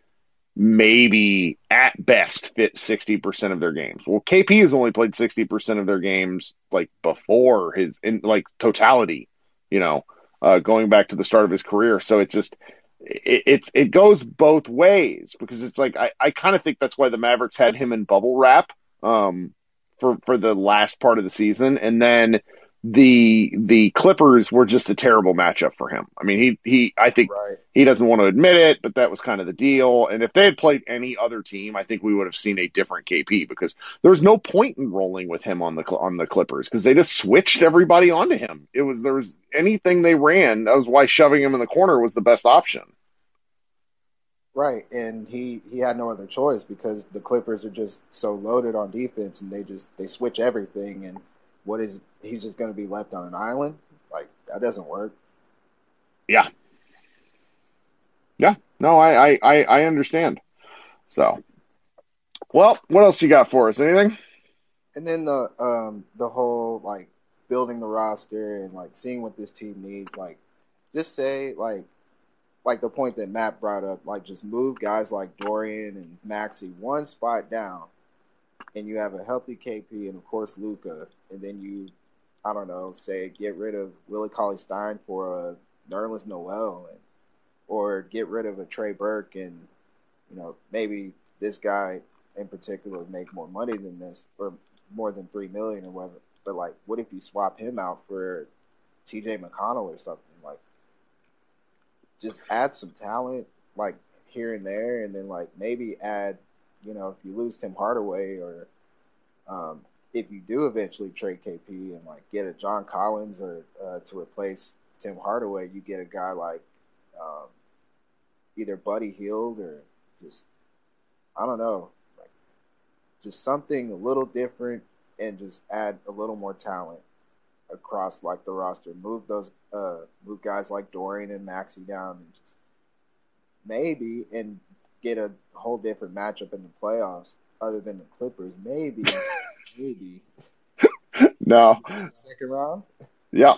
maybe at best fit 60% of their games. Well, KP has only played 60% of their games like before his in like totality, you know, uh, going back to the start of his career. So it's just, it, it's it goes both ways because it's like I, I kind of think that's why the Mavericks had him in bubble wrap um, for for the last part of the season, and then the the Clippers were just a terrible matchup for him. I mean, he he I think Right. he doesn't want to admit it, but that was kind of the deal. And if they had played any other team, I think we would have seen a different KP because there was no point in rolling with him on the on the Clippers because they just switched everybody onto him. It was there was anything they ran that was why shoving him in the corner was the best option. Right, and he he had no other choice because the Clippers are just so loaded on defense, and they just they switch everything. And what is he's just going to be left on an island? Like that doesn't work. Yeah. Yeah. No, I, I, I, understand. So, well, what else you got for us? Anything? And then the um the whole like building the roster and like seeing what this team needs. Like just say like like the point that Matt brought up. Like just move guys like Dorian and Maxi one spot down, and you have a healthy KP and of course Luka, and then you I don't know say get rid of Willie Cauley Stein for a Nerlens Noel and or get rid of a Trey Burke and you know maybe this guy in particular make more money than this or more than three million or whatever. But like, what if you swap him out for T.J. McConnell or something? Like, just add some talent like here and there, and then like maybe add, you know, if you lose Tim Hardaway or um, if you do eventually trade KP and like get a John Collins or uh, to replace Tim Hardaway, you get a guy like um, either Buddy Hield or just I don't know, like just something a little different and just add a little more talent across like the roster. Move those uh move guys like Dorian and Maxi down and just maybe and get a whole different matchup in the playoffs other than the Clippers. Maybe maybe No. second round. Yeah.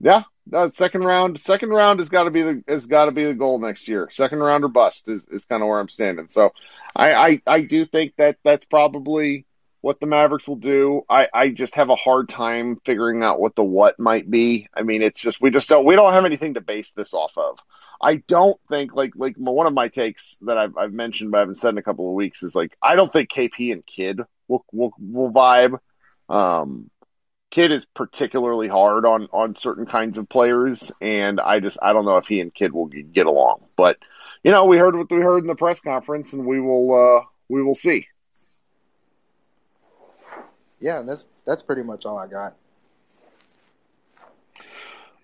Yeah. No, second round, second round has got to be the, has got to be the goal next year. Second round or bust is, is kind of where I'm standing. So I, I, I do think that that's probably what the Mavericks will do. I, I just have a hard time figuring out what the what might be. I mean, it's just, we just don't, we don't have anything to base this off of. I don't think like, like one of my takes that I've, I've mentioned, but I haven't said in a couple of weeks is like, I don't think KP and Kidd will, will, will vibe. Um, Kidd is particularly hard on on certain kinds of players, and I just I don't know if he and Kidd will get along. But you know, we heard what we heard in the press conference, and we will uh, we will see. Yeah, that's that's pretty much all I got.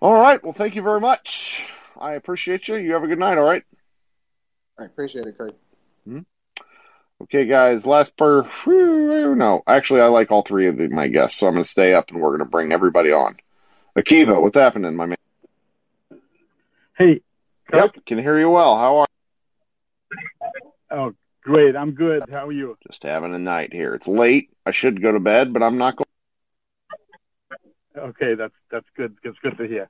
All right. Well, thank you very much. I appreciate you. You have a good night. All right. I appreciate it, Craig. Okay, guys. Last per whew, no, actually, I like all three of the, my guests, so I'm going to stay up, and we're going to bring everybody on. Akiva, what's happening, my man? Hey, Yep, can hear you well. How are? oh, great. I'm good. How are you? Just having a night here. It's late. I should go to bed, but I'm not going. Okay, that's that's good. That's good to hear.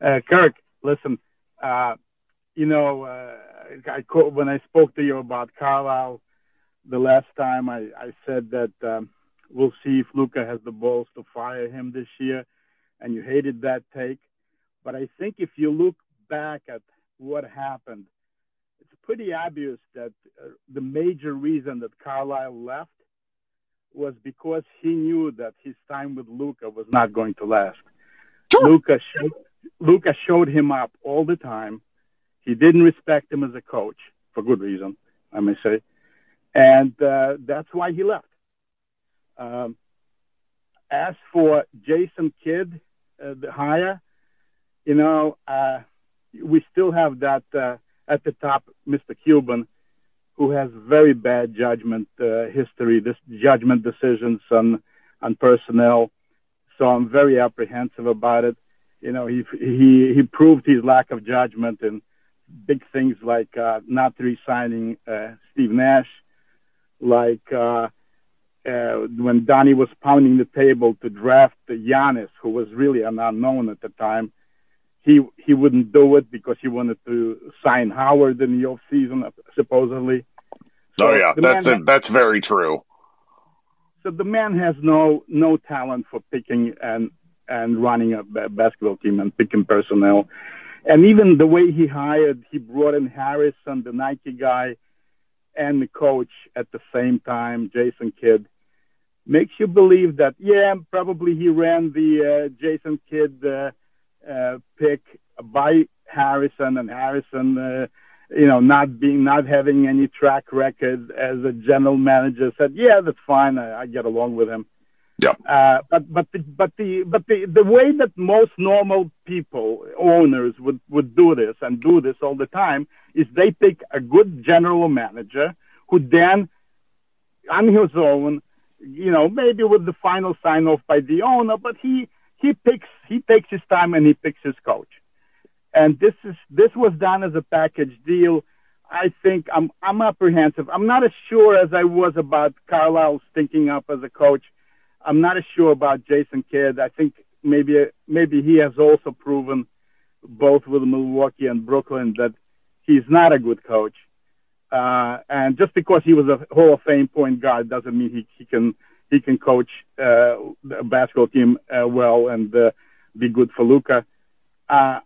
Uh, Kirk, listen. Uh, you know, uh, I co- when I spoke to you about Carlisle the last time, I, I said that um, we'll see if Luka has the balls to fire him this year, and you hated that take. But I think if you look back at what happened, it's pretty obvious that uh, the major reason that Carlisle left was because he knew that his time with Luka was not going to last. Luka showed, Luka showed him up all the time. He didn't respect him as a coach for good reason, I may say, and uh, that's why he left. Um, as for Jason Kidd, uh, the hire, you know, uh, we still have that uh, at the top, Mr. Cuban, who has very bad judgment uh, history, this judgment decisions on on personnel. So I'm very apprehensive about it. You know, he he he proved his lack of judgment in big things like uh, not re-signing uh, Steve Nash, like uh, uh, when Donnie was pounding the table to draft Giannis, who was really an unknown at the time. He he wouldn't do it because he wanted to sign Howard in the off season, supposedly. Oh yeah, that's it. That's very true. So the man has no no talent for picking and and running a basketball team and picking personnel. and even the way he hired, he brought in Harrison, the Nike guy, and the coach at the same time, Jason Kidd, makes you believe that yeah, probably he ran the uh, Jason Kidd uh, uh, pick by Harrison, and Harrison, uh, you know, not being not having any track record as a general manager, said, yeah, that's fine, I, I get along with him. Yeah. Uh, but but the, but the but the the way that most normal people owners would would do this and do this all the time is they pick a good general manager who then on his own, you know, maybe with the final sign off by the owner, but he he picks he takes his time and he picks his coach. And this is this was done as a package deal. I think I'm I'm apprehensive. I'm not as sure as I was about Carlisle stinking up as a coach I'm not as sure about Jason Kidd. I think maybe maybe he has also proven both with Milwaukee and Brooklyn that he's not a good coach. Uh, and just because he was a Hall of Fame point guard doesn't mean he, he can he can coach uh, a basketball team uh, well and uh, be good for Luka. Uh,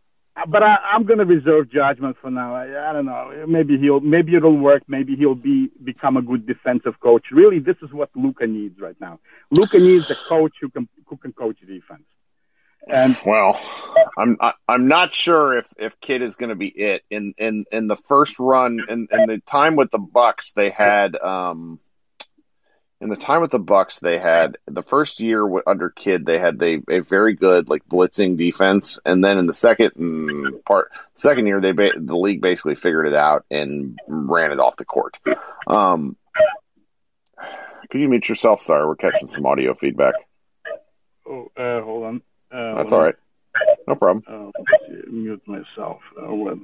but I, I'm going to reserve judgment for now. I, I don't know. Maybe he'll, maybe it'll work. Maybe he'll be become a good defensive coach. Really, this is what Luka needs right now. Luka needs a coach who can who can coach defense. And well, I'm I, I'm not sure if if Kidd is going to be it in in in the first run in in the time with the Bucks they had um in the time with the Bucks, they had the first year under Kidd, they had they a very good like blitzing defense, and then in the second mm, part, second year, they the league basically figured it out and ran it off the court. Um, could you mute yourself? Sorry, we're catching some audio feedback. Oh, uh, hold on. Uh, That's all right. No problem. Uh, mute myself. Uh,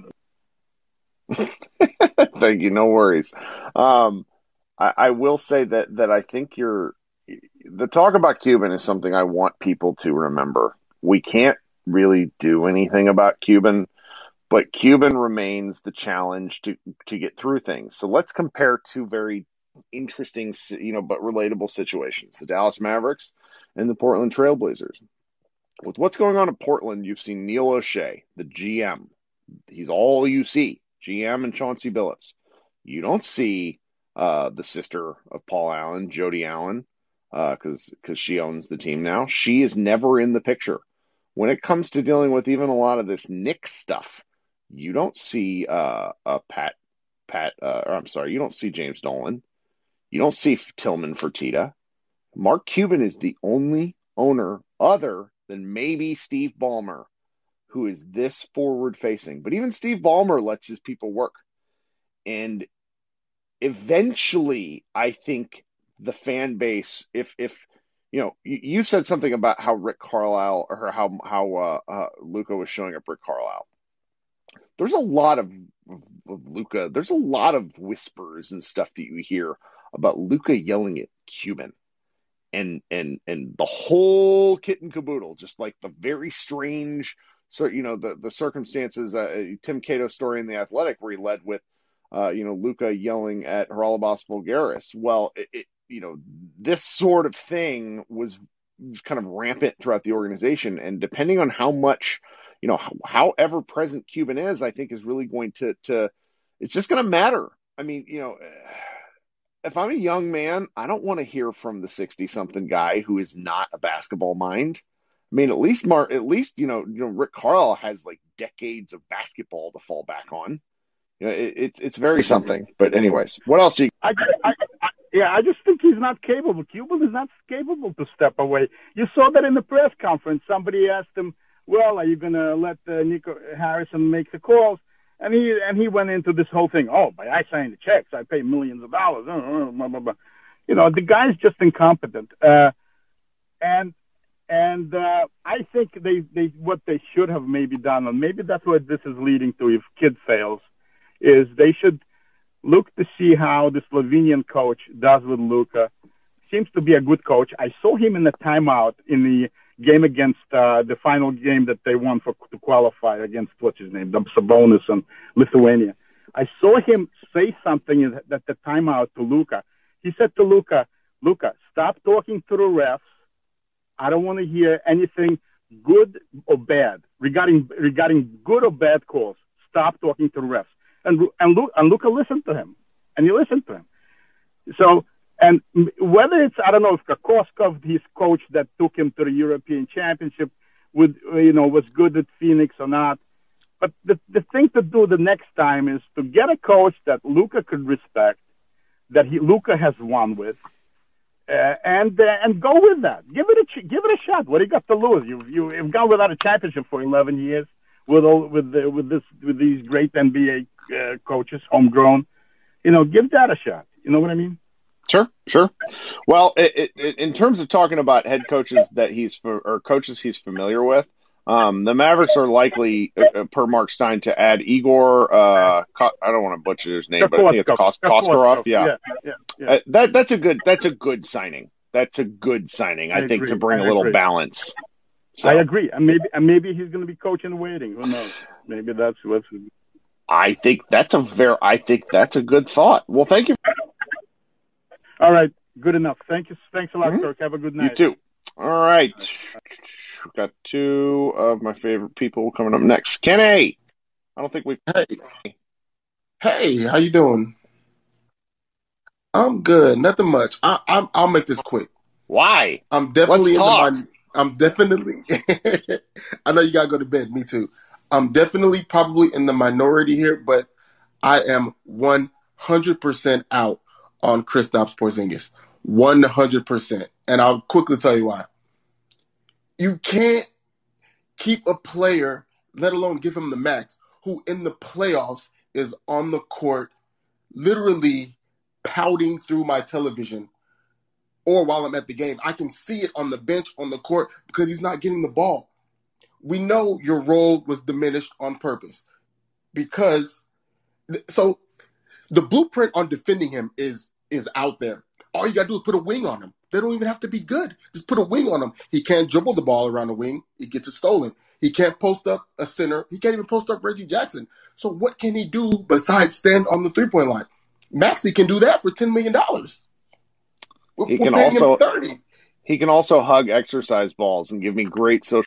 Thank you. No worries. Um, I, I will say that that I think you're the talk about Cuban is something I want people to remember. We can't really do anything about Cuban, but Cuban remains the challenge to to get through things. So let's compare two very interesting, you know, but relatable situations: the Dallas Mavericks and the Portland Trailblazers. With what's going on in Portland, you've seen Neil Olshey, the GM. He's all you see, GM and Chauncey Billups. You don't see uh, the sister of Paul Allen, Jody Allen, because uh, because she owns the team now. She is never in the picture when it comes to dealing with even a lot of this Nick stuff. You don't see uh, a Pat Pat. Uh, or I'm sorry, you don't see James Dolan. You don't see Tillman Fertitta. Mark Cuban is the only owner other than maybe Steve Ballmer who is this forward facing. But even Steve Ballmer lets his people work. And eventually, I think the fan base, if if you know, you, you said something about how Rick Carlisle or how how uh, uh, Luka was showing up Rick Carlisle. There's a lot of, of, of Luka. There's a lot of whispers and stuff that you hear about Luka yelling at Cuban and and and the whole kit and caboodle, just like the very strange, so you know the the circumstances. Uh, Tim Cato's story in the Athletic, where he led with uh, you know, Luka yelling at Haralabos Voulgaris. Well, it, it, you know, this sort of thing was kind of rampant throughout the organization. And depending on how much, you know, how, however present Cuban is, I think is really going to, to, it's just going to matter. I mean, you know, if I'm a young man, I don't want to hear from the 60 something guy who is not a basketball mind. I mean, at least Mark, at least, you know, you know, Rick Carl has like decades of basketball to fall back on you know, it, it's it's very something. But anyways, what else do you? I, I, I, yeah, I just think he's not capable. Cuban is not capable to step away. You saw that in the press conference. Somebody asked him, "Well, are you going to let uh, Nico Harrison make the calls?" And he and he went into this whole thing. Oh, by I sign the checks, I pay millions of dollars. Uh, uh, blah, blah, blah. You know, the guy's just incompetent. Uh, and and uh, I think they they what they should have maybe done, and maybe that's what this is leading to if Kidd fails is they should look to see how the Slovenian coach does with Luka. Seems to be a good coach. I saw him in the timeout in the game against uh, the final game that they won for to qualify against what's his name, Sabonis and Lithuania. I saw him say something at the timeout to Luka. He said to Luka, "Luka, stop talking to the refs. I don't want to hear anything good or bad. regarding regarding good or bad calls. Stop talking to the refs. And and and Luka listened to him, and he listened to him. So and whether it's I don't know if Kokoskov, his coach that took him to the European Championship, would you know was good at Phoenix or not. But the the thing to do the next time is to get a coach that Luka could respect, that he Luka has won with, uh, and uh, and go with that. Give it a give it a shot. What do you got to lose? You you have gone without a championship for 11 years with all with the, with this with these great NBA uh, coaches, homegrown. You know, give that a shot. You know what I mean? Sure, sure. Well, it, it, in terms of talking about head coaches that he's or coaches he's familiar with, um, the Mavericks are likely, uh, uh per Mark Stein, to add Igor. Uh, I don't want to butcher his name, but I think it's Kos- Koskarov. Yeah, yeah, yeah. Uh, that that's a good that's a good signing. That's a good signing. I, I think to bring I a little agree. balance. So. I agree, and maybe and maybe he's going to be coaching waiting. Who knows? Maybe that's what's. I think that's a very. I think that's a good thought. Well, thank you. All right, good enough. Thank you. Thanks a lot, mm-hmm. Kirk. Have a good night. You too. All right. We've got two of my favorite people coming up next. Kenny. I don't think we. Hey. Hey, how you doing? I'm good. Nothing much. I, I, I'll make this quick. Why? I'm definitely Let's in the. I'm definitely. I know you gotta go to bed. Me too. I'm definitely probably in the minority here, but I am 100% out on Kristaps Porzingis. 100%. And I'll quickly tell you why. You can't keep a player, let alone give him the max, who in the playoffs is on the court literally pouting through my television or while I'm at the game. I can see it on the bench, on the court, because he's not getting the ball. We know your role was diminished on purpose because so the blueprint on defending him is is out there. All you gotta do is put a wing on him. They don't even have to be good. Just put a wing on him. He can't dribble the ball around the wing. He gets it stolen. He can't post up a center. He can't even post up Reggie Jackson. So what can he do besides stand on the three point line? Maxi can do that for ten million dollars. He can also thirty. he can also hug exercise balls and give me great social.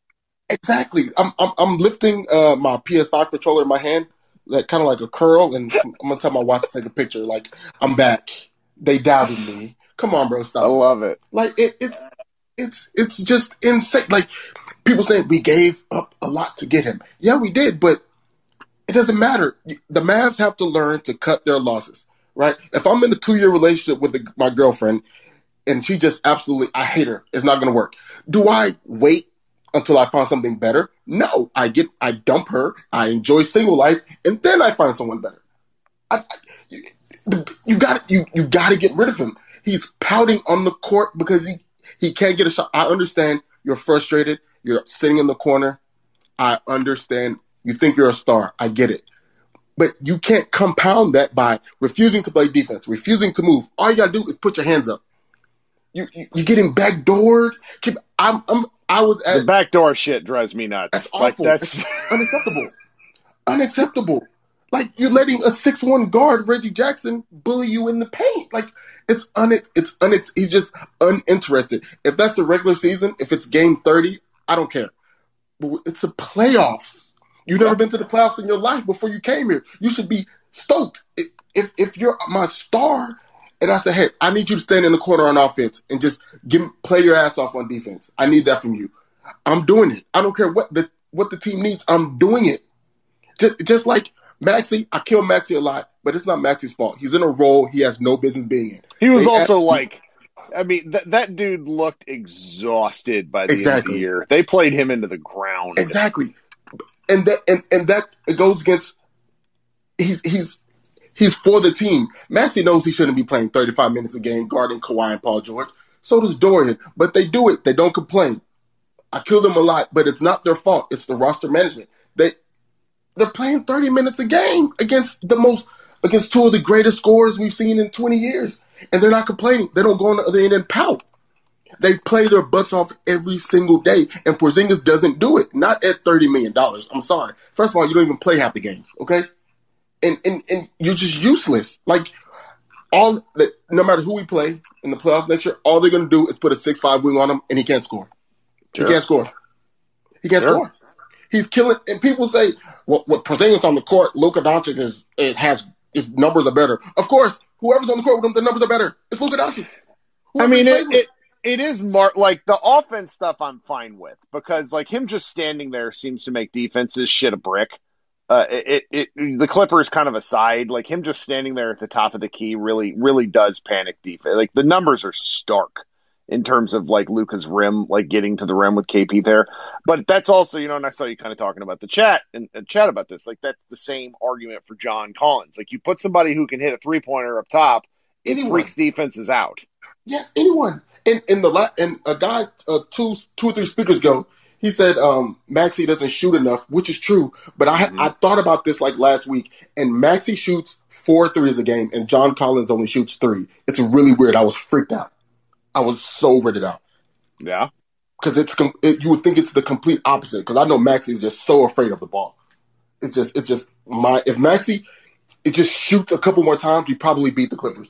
Exactly. I'm I'm, I'm lifting uh, my PS5 controller in my hand, like kind of like a curl, and I'm gonna tell my wife to take a picture. Like I'm back. They doubted me. Come on, bro, stop. I love it. Like it, it's it's it's just insane. Like people say we gave up a lot to get him. Yeah, we did, but it doesn't matter. The Mavs have to learn to cut their losses, right? If I'm in a two year relationship with the, my girlfriend and she just absolutely, I hate her. It's not going to work. Do I wait until I find something better? No, I get, I dump her. I enjoy single life, and then I find someone better. I, I, you, you got you you got to get rid of him. He's pouting on the court because he he can't get a shot. I understand you're frustrated. You're sitting in the corner. I understand. You think you're a star. I get it. But you can't compound that by refusing to play defense, refusing to move. All you gotta do is put your hands up you, you are getting backdoored. Keep, I'm, I'm I was at the backdoor shit drives me nuts. That's awful. Like, that's unacceptable. unacceptable. Like you're letting a six one guard Reggie Jackson bully you in the paint. Like it's un it's un he's just uninterested. If that's the regular season, if it's game thirty, I don't care. But it's a playoffs. You've never been to the playoffs in your life before you came here. You should be stoked. If if you're my star, and I said, hey, I need you to stand in the corner on offense and just give play your ass off on defense. I need that from you. I'm doing it. I don't care what the what the team needs. I'm doing it. Just just like Maxi, I kill Maxi a lot, but it's not Maxi's fault. He's in a role he has no business being in. He was they also like I mean, that that dude looked exhausted by the exactly. end of the year. They played him into the ground. Exactly. And that and, and that it goes against he's he's He's for the team. Maxi knows he shouldn't be playing 35 minutes a game guarding Kawhi and Paul George. So does Dorian. But they do it. They don't complain. I kill them a lot, but it's not their fault. It's the roster management. They they're playing 30 minutes a game against the most against two of the greatest scorers we've seen in 20 years. And they're not complaining. They don't go on the other end and pout. They play their butts off every single day, and Porzingis doesn't do it. Not at thirty million dollars. I'm sorry. First of all, you don't even play half the games. Okay, and, and, and you're just useless. Like all that, no matter who we play in the playoff next year, all they're going to do is put a six five wing on him, and he can't score. Sure. He can't score. He can't sure. score. He's killing, and people say, "What well, what Porzingis on the court, Luka Doncic is, is has his numbers are better." Of course, whoever's on the court with him, the numbers are better. It's Luka Doncic. I mean, it, it it is mar- like the offense stuff. I'm fine with because like him just standing there seems to make defenses shit a brick. Uh, it, it, it the Clippers kind of aside, like him just standing there at the top of the key really really does panic defense. Like the numbers are stark in terms of like Luka's rim, like getting to the rim with KP there. But that's also, you know, and I saw you kind of talking about the chat and, and chat about this. Like that's the same argument for John Collins. Like you put somebody who can hit a three pointer up top, it Anyone. freaks defenses out. Yes, anyone. In in the la- and a guy uh, two two or three speakers ago, he said um, Maxi doesn't shoot enough, which is true. But I Mm-hmm. I thought about this like last week, and Maxi shoots four threes a game, and John Collins only shoots three. It's really weird. I was freaked out. I was so weirded out Yeah. because it's com- it, you would think it's the complete opposite. Because I know Maxi is just so afraid of the ball. It's just it's just my if Maxi it just shoots a couple more times, we probably beat the Clippers.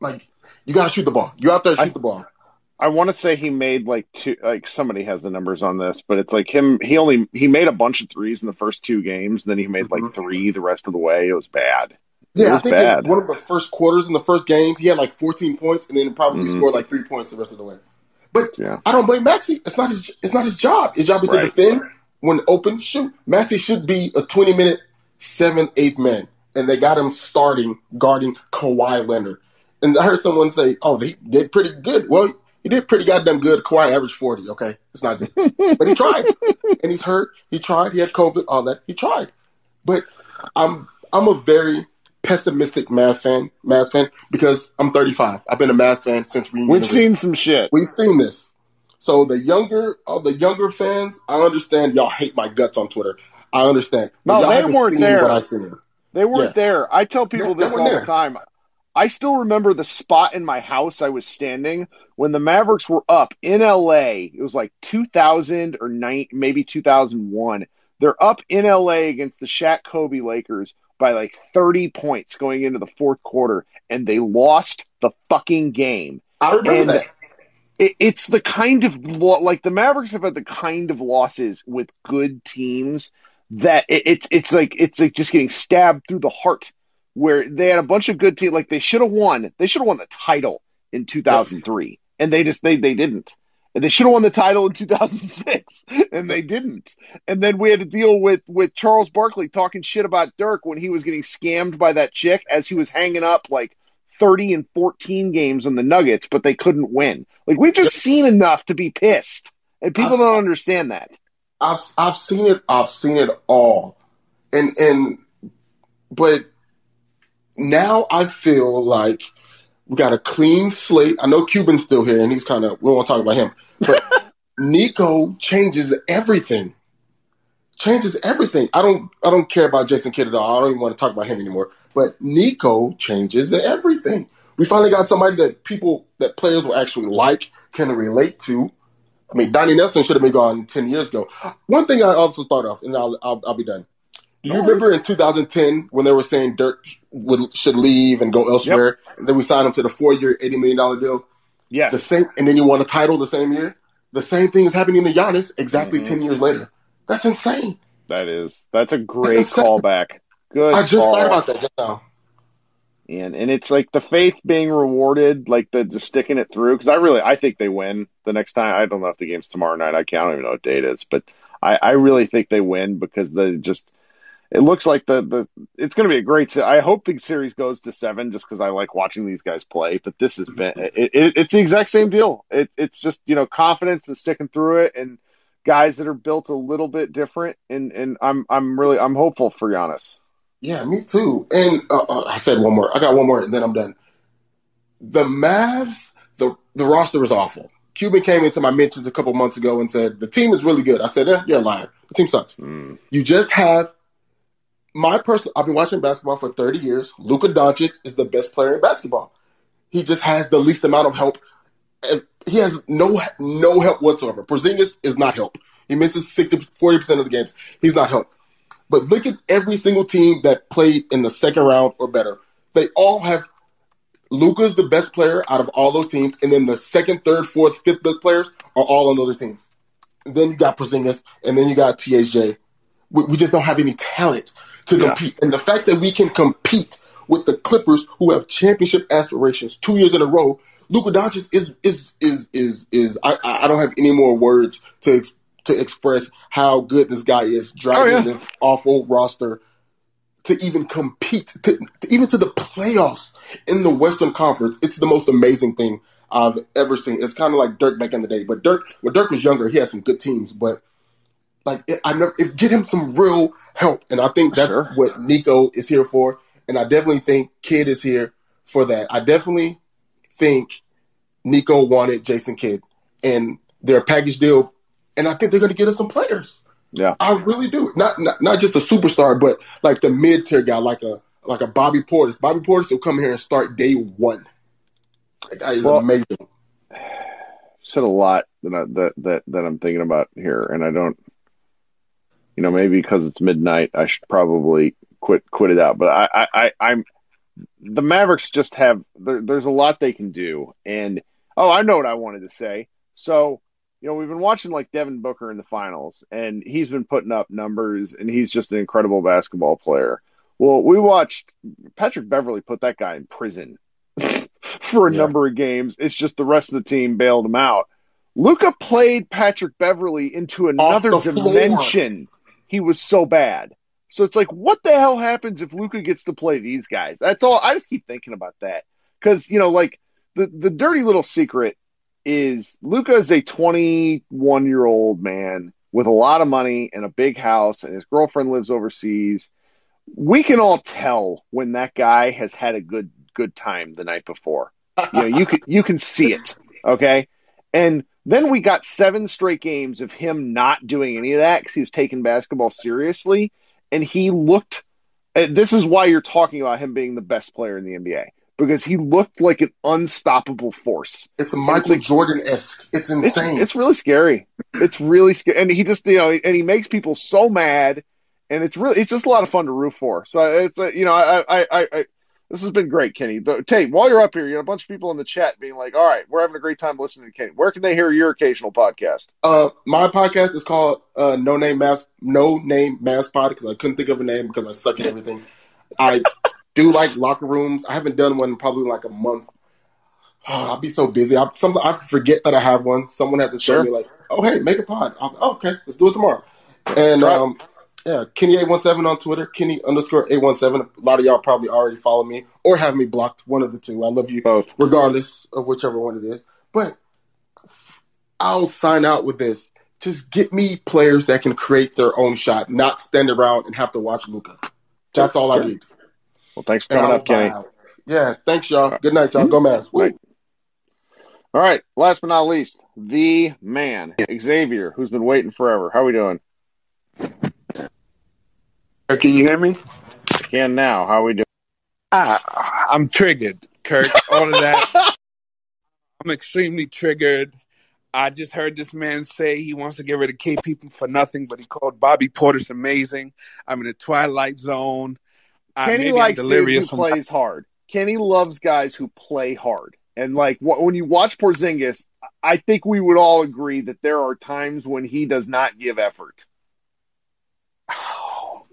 Like you got to shoot the ball. You out there shoot I- the ball. I want to say he made like two, like somebody has the numbers on this, but it's like him, he only, he made a bunch of threes in the first two games. Then he made like Mhm. three the rest of the way. It was bad. Yeah, I think bad. one of the first quarters in the first game, he had like 14 points, and then probably Mhm. scored like three points the rest of the way. But Yeah. I don't blame Maxi. It's not his. It's not his job. His job is Right. to defend when open. Shoot, Maxi should be a 20 minute seventh, eighth man, and they got him starting guarding Kawhi Leonard. And I heard someone say, "Oh, they did pretty good." Well, he did pretty goddamn good. Kawhi averaged 40. Okay, it's not good, but he tried, and he's hurt. He tried. He had COVID. All that. He tried, but I'm I'm a very pessimistic Mavs fan, Mavs fan, because I'm 35. I've been a Mavs fan since we We've seen some shit. We've seen this. So the younger, all the younger fans, I understand y'all hate my guts on Twitter. I understand. No, y'all they weren't there. What I seen. They weren't Yeah. there. I tell people They- they this weren't all there. the time. I still remember the spot in my house I was standing when the Mavericks were up in LA. It was like 2000 or nine, maybe 2001. They're up in LA against the Shaq Kobe Lakers by like 30 points going into the fourth quarter, and they lost the fucking game. I remember And that. it, it's the kind of like the Mavericks have had the kind of losses with good teams that it, it's it's like it's like just getting stabbed through the heart. Where they had a bunch of good teams, like they should have won. They should have won the title in 2003, and they just they they didn't. And they should have won the title in 2006, and they didn't. And then we had to deal with with Charles Barkley talking shit about Dirk when he was getting scammed by that chick as he was hanging up like 30 and 14 games on the Nuggets, but they couldn't win. Like we've just seen enough to be pissed, and people I've- don't understand that. I've I've seen it. I've seen it all, and and but now I feel like we got a clean slate. I know Cuban's still here, and he's kind of we don't want to talk about him, but Nico changes everything. Changes everything. I don't I don't care about Jason Kidd at all. I don't even want to talk about him anymore. But Nico changes everything. We finally got somebody that people that players will actually like, can relate to. I mean, Donnie Nelson should have been gone ten years ago. One thing I also thought of, and I'll I'll, I'll be done. Do you No remember in 2010 when they were saying Dirk would should leave and go elsewhere, and then we signed him to the four-year, eighty million dollar deal? Yes, The same, and then you won a title the same year. The same thing is happening to Giannis exactly Mhm. ten years later. That's insane. that is that's a great insane. callback. Good. I just call. thought about that just now. and and it's like the faith being rewarded, like the just sticking it through. Because I really, I think they win the next time. I don't know if the game's tomorrow night. I can't I don't even know what date is, but I, I really think they win because they just. It looks like the the it's going to be a great. I hope the series goes to seven, just because I like watching these guys play. But this has been it, it, it's the exact same deal. It, it's just you know confidence and sticking through it, and guys that are built a little bit different. And and I'm I'm really I'm hopeful for Giannis. Yeah, me too. And uh, uh, I said one more. I got one more, and then I'm done. The Mavs, the the roster is awful. Cuban came into my mentions a couple months ago and said the team is really good. I said, eh, you're lying. The team sucks. Mm. You just have my personal. I've been watching basketball for 30 years. Luka Doncic is the best player in basketball. He just has the least amount of help. And He has no no help whatsoever. Porzingis is not help. He misses 60, 40 percent of the games. He's not help. But look at every single team that played in the second round or better. They all have Luka's the best player out of all those teams, and then the second, third, fourth, fifth best players are all on the other teams. then you got Porzingis, and then you got THJ. We, we just don't have any talent to Yeah. compete. And the fact that we can compete with the Clippers, who have championship aspirations two years in a row, Luka Doncic is is is is is. I I I don't have any more words to to express how good this guy is driving Oh, yeah. this awful roster to even compete, to, to even to the playoffs in the Western Conference. It's the most amazing thing I've ever seen. It's kind of like Dirk back in the day, but Dirk when Dirk was younger, he had some good teams, but like I never if get him some real help, and I think that's Sure. what Nico is here for, and I definitely think Kidd is here for that. I definitely think Nico wanted Jason Kidd, and their package deal, and I think they're going to get us some players. Yeah. I really do. Not not, not just a superstar, but like the mid tier guy, like a like a Bobby Portis. Bobby Portis will come here and start day one. That guy is Well, amazing. said a lot that I, that that that I'm thinking about here, and I don't, you know, maybe because it's midnight, I should probably quit quit it out. But I I, I I'm the Mavericks just have there, there's a lot they can do, and oh, I know what I wanted to say. So you know, we've been watching like Devin Booker in the finals, and he's been putting up numbers, and he's just an incredible basketball player. Well, we watched Patrick Beverley put that guy in prison for a Yeah. number of games. It's just the rest of the team bailed him out. Luka played Patrick Beverley into another dimension. floor. He was so bad. So it's like, what the hell happens if Luka gets to play these guys? That's all. I just keep thinking about that because you know, like the the dirty little secret is Luka is a 21 year old man with a lot of money and a big house, and his girlfriend lives overseas. We can all tell when that guy has had a good good time the night before. You know, you can you can see it. Okay, and then we got seven straight games of him not doing any of that because he was taking basketball seriously, and he looked. and This is why you're talking about him being the best player in the NBA because he looked like an unstoppable force. It's a Michael like- Jordan esque. It's It's insane. it's really scary. It's really scary, and he just you know, and he makes people so mad, and it's really it's just a lot of fun to root for. So it's uh, you know, I I I. This has been great, Kenny. The, Tate, while you're up here, you got a bunch of people in the chat being like, "All right, we're having a great time listening to Kenny. Where can they hear your occasional podcast?" Uh, my podcast is called uh, No Name Mass No Name Mass Pod because I couldn't think of a name because I suck at everything. I do like locker rooms. I haven't done one in probably like a month. Oh, I'll be so busy. I some I forget that I have one. Someone has to tell Sure. me like, "Oh, hey, make a pod." I'll, oh, okay, let's do it tomorrow. And um, yeah, Kenny eight one seven on Twitter. Kenny underscore eight one seven. A lot of y'all probably already follow me or have me blocked. One of the two. I love you Both. regardless of whichever one it is. But I'll sign out with this. Just get me players that can create their own shot, not stand around and have to watch Luka. That's all I Sure. need. Well, thanks for coming up, Kenny. out. Yeah, thanks, y'all. Good night, y'all. Go Mavs. Woo. All right. Last but not least, the man, Xavier, who's been waiting forever. How are we doing? Can you hear me? Can now. How are we doing? Ah, I'm triggered, Kirk. All of that. I'm extremely triggered. I just heard this man say he wants to get rid of K people for nothing, but he called Bobby Portis amazing. I'm in the twilight zone. Kenny likes dudes who plays hard. Kenny loves guys who play hard. And like wh- when you watch Porzingis, I think we would all agree that there are times when he does not give effort.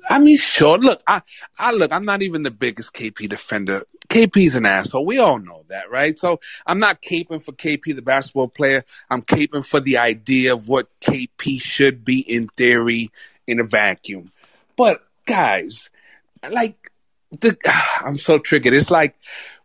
I mean, sure. Look, I, I look. I'm not even the biggest KP defender. KP's an asshole. We all know that, right? So I'm not caping for KP, the basketball player. I'm caping for the idea of what KP should be in theory in a vacuum. But guys, like the, I'm so triggered. It's like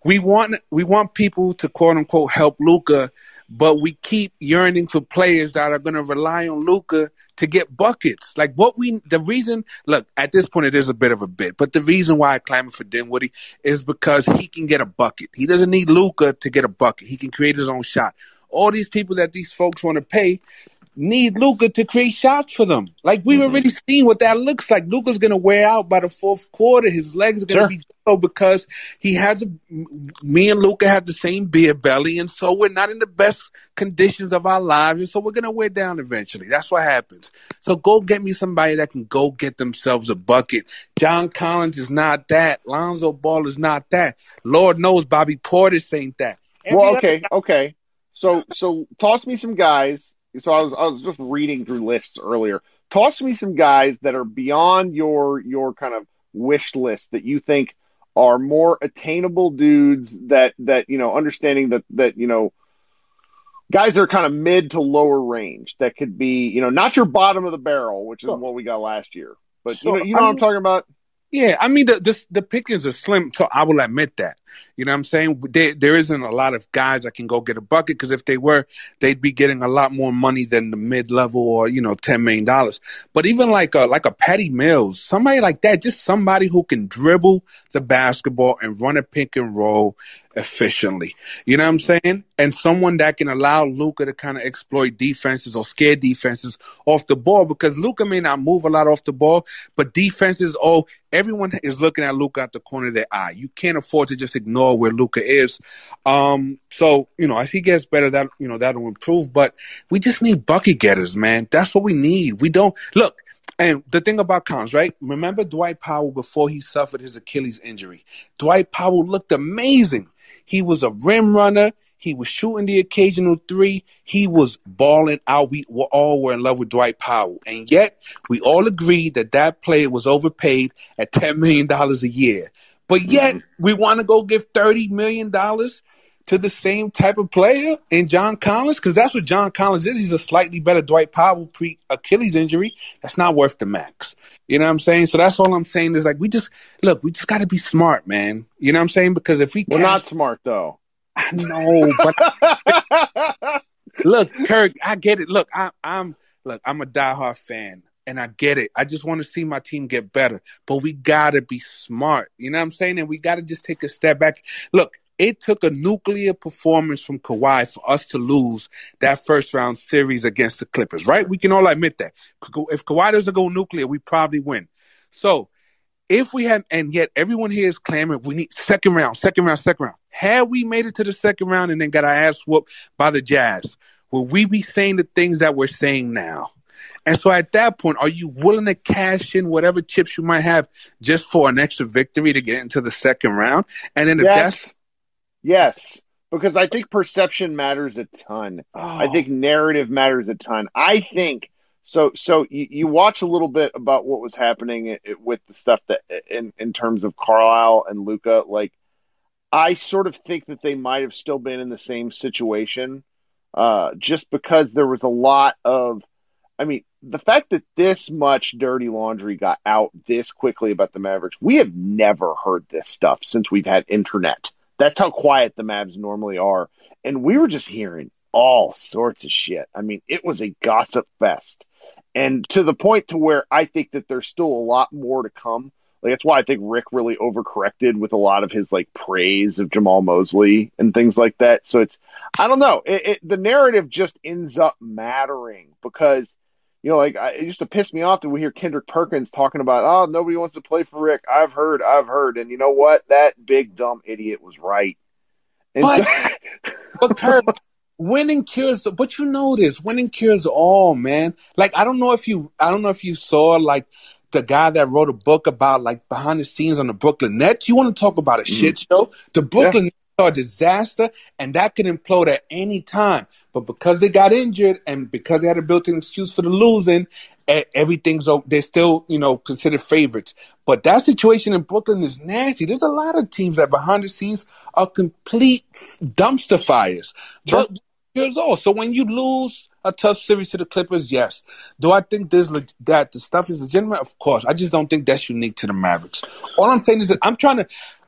we want we want people to quote unquote help Luka, but we keep yearning for players that are going to rely on Luka to get buckets. Like what we, the reason, look, at this point it is a bit of a bit, but the reason why I clamor for Dinwiddie is because he can get a bucket. He doesn't need Luka to get a bucket. He can create his own shot. All these people that these folks want to pay need Luka to create shots for them. Like we've mm-hmm. already seen what that looks like. Luka's gonna wear out by the fourth quarter. His legs are gonna Sure. be so because he has a. Me and Luka have the same beer belly, and so we're not in the best conditions of our lives, and so we're gonna wear down eventually. That's what happens. So go get me somebody that can go get themselves a bucket. John Collins is not that. Lonzo Ball is not that. Lord knows Bobby Portis ain't that. Every well, other okay, okay. So so toss me some guys so I was I was just reading through lists earlier. Toss me some guys that are beyond your your kind of wish list that you think are more attainable dudes that that you know understanding that that you know guys that are kind of mid to lower range that could be you know not your bottom of the barrel which is Sure. what we got last year but Sure. you know you know I what I'm talking about Yeah, I mean the the, the pickings are slim. So I will admit that. You know what I'm saying? There there isn't a lot of guys that can go get a bucket because if they were, they'd be getting a lot more money than the mid level or you know ten million dollars. But even like a like a Patty Mills, somebody like that, just somebody who can dribble the basketball and run a pick and roll efficiently. You know what I'm saying? And someone that can allow Luka to kind of exploit defenses or scare defenses off the ball because Luka may not move a lot off the ball, but defenses, oh, everyone is looking at Luka at the corner of their eye. You can't afford to just ignore where Luka is. Um, so, you know, as he gets better, that you know, that'll improve. But we just need bucket getters, man. That's what we need. We don't look. And the thing about Collins, right? Remember Dwight Powell before he suffered his Achilles injury. Dwight Powell looked amazing. He was a rim runner. He was shooting the occasional three. He was balling out. We were all were in love with Dwight Powell. And yet we all agreed that that player was overpaid at $10 million a year. But yet mm-hmm. we want to go give $30 million to the same type of player in John Collins because that's what John Collins is. He's a slightly better Dwight Powell pre Achilles injury. That's not worth the max. You know what I'm saying? So that's all I'm saying is like we just look, we just got to be smart, man. You know what I'm saying? Because if we we're cash- not smart though I know, but look, Kirk, I get it. Look, I, I'm look, I'm a diehard fan, and I get it. I just want to see my team get better, but we gotta be smart. You know what I'm saying? And we gotta just take a step back. Look. It took a nuclear performance from Kawhi for us to lose that first round series against the Clippers, right? We can all admit that. If Kawhi doesn't go nuclear, we probably win. So if we had, and yet everyone here is clamoring, we need second round, second round, second round. Had we made it to the second round and then got our ass whooped by the Jazz, would we be saying the things that we're saying now? And so at that point, are you willing to cash in whatever chips you might have just for an extra victory to get into the second round? And then if that's yes yes because I think perception matters a ton I think narrative matters a ton. I think so. So you, you watch a little bit about what was happening i- i- with the stuff that in in terms of Carlisle and Luka. Like, I sort of think that they might have still been in the same situation, uh, just because there was a lot of. I mean, the fact that this much dirty laundry got out this quickly about the Mavericks, we have never heard this stuff since we've had internet. That's how quiet the Mavs normally are. And we were just hearing all sorts of shit. I mean, it was a gossip fest. And to the point to where I think that there's still a lot more to come. Like that's why I think Rick really overcorrected with a lot of his like praise of Jamahl Mosley and things like that. So it's I don't know. It, it, the narrative just ends up mattering because you know, like I, it used to piss me off that we hear Kendrick Perkins talking about, oh, nobody wants to play for Rick. I've heard, I've heard, and you know what? That big dumb idiot was right. And But- so- But Kirk, winning cures. But you know this, winning cures all, man. Like I don't know if you, I don't know if you saw like the guy that wrote a book about like behind the scenes on the Brooklyn Nets. You want to talk about a mm. shit show? The Brooklyn Nets are a disaster, and that could implode at any time. But because they got injured and because they had a built-in excuse for the losing, everything's they're still you know considered favorites. But that situation in Brooklyn is nasty. There's a lot of teams that behind the scenes are complete dumpster fires. But here's all. So when you lose a tough series to the Clippers, yes. Do I think this that the stuff is legitimate? Of course. I just don't think that's unique to the Mavericks. All I'm saying is that I'm trying to.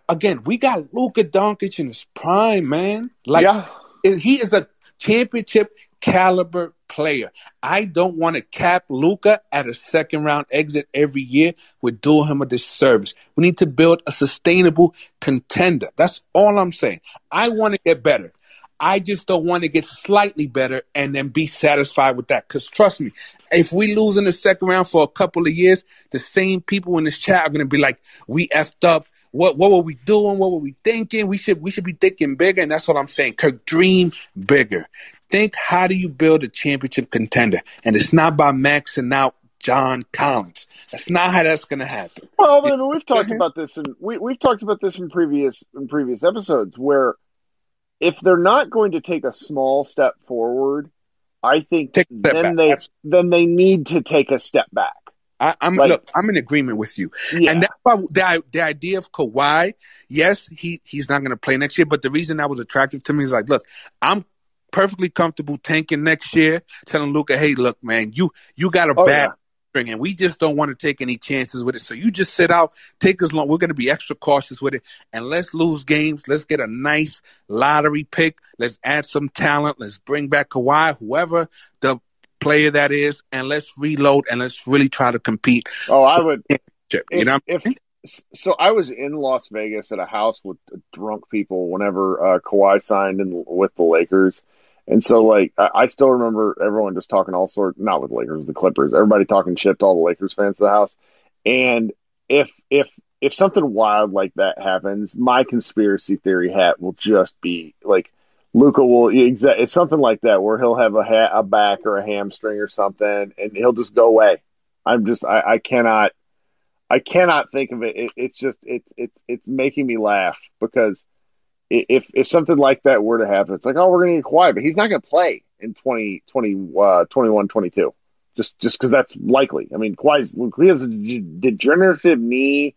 Again, we got Luka Doncic in his prime, man. Like Yeah. he is a championship caliber player. I don't want to cap Luka at a second round exit every year. We're doing him a disservice. We need to build a sustainable contender. That's all I'm saying. I want to get better. I just don't want to get slightly better and then be satisfied with that. Because trust me, if we lose in the second round for a couple of years, the same people in this chat are going to be like, "We effed up. What what were we doing? What were we thinking? We should we should be thinking bigger." And that's what I'm saying. Kirk, dream bigger. Think how do you build a championship contender? And it's not by maxing out John Collins. That's not how that's going to happen. Well, I mean, we've talked mm-hmm. about this, and we we've talked about this in previous in previous episodes, where if they're not going to take a small step forward, I think Take a step then back. they Absolutely. then they need to take a step back. I, I'm Like- look. I'm in agreement with you, Yeah. and that's why the the idea of Kawhi. Yes, he he's not going to play next year, but the reason that was attractive to me is like, look, I'm perfectly comfortable tanking next year, telling Luka, hey, look, man, you you got a Oh, bad yeah. string, and we just don't want to take any chances with it. So you just sit out, take as long. We're going to be extra cautious with it, and let's lose games. Let's get a nice lottery pick. Let's add some talent. Let's bring back Kawhi, whoever the player that is, and let's reload and let's really try to compete. Oh, I would. You know, if so, I was in Las Vegas at a house with drunk people whenever uh, Kawhi signed in, with the Lakers, and so like I, I still remember everyone just talking all sorts, not with Lakers, the Clippers, everybody talking shit to all the Lakers fans of the house, and if if if something wild like that happens, my conspiracy theory hat will just be like Luka will exa- it's something like that where he'll have a ha- a back or a hamstring or something, and he'll just go away. I'm just I, I cannot I cannot think of it. it. It's just it's it's it's making me laugh because if if something like that were to happen, it's like oh we're gonna get quiet, but he's not gonna play in 20, 20 uh, 21, 22. Just just because that's likely. I mean, Kawhi's he has a degenerative knee,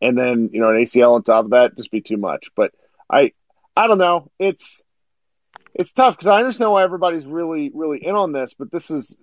and then you know an ACL on top of that, just be too much. But I I don't know. It's it's tough because I understand why everybody's really really in on this, but this is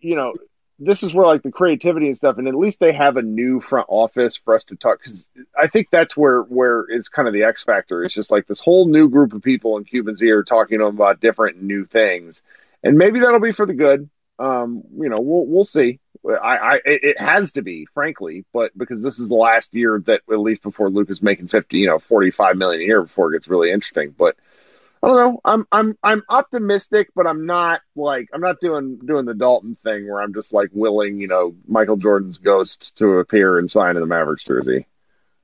you know this is where like the creativity and stuff, and at least they have a new front office for us to talk. Because I think that's where where is kind of the X factor. It's just like this whole new group of people in Cuban's ear talking to them about different new things, and maybe that'll be for the good. Um, you know, we'll we'll see. I, I it has to be, frankly, but because this is the last year that at least before Luka's making fifty, you know, forty five million a year before it gets really interesting. But I don't know. I'm I'm I'm optimistic, but I'm not like I'm not doing doing the Dalton thing where I'm just like willing, you know, Michael Jordan's ghost to appear and sign in the Mavericks jersey.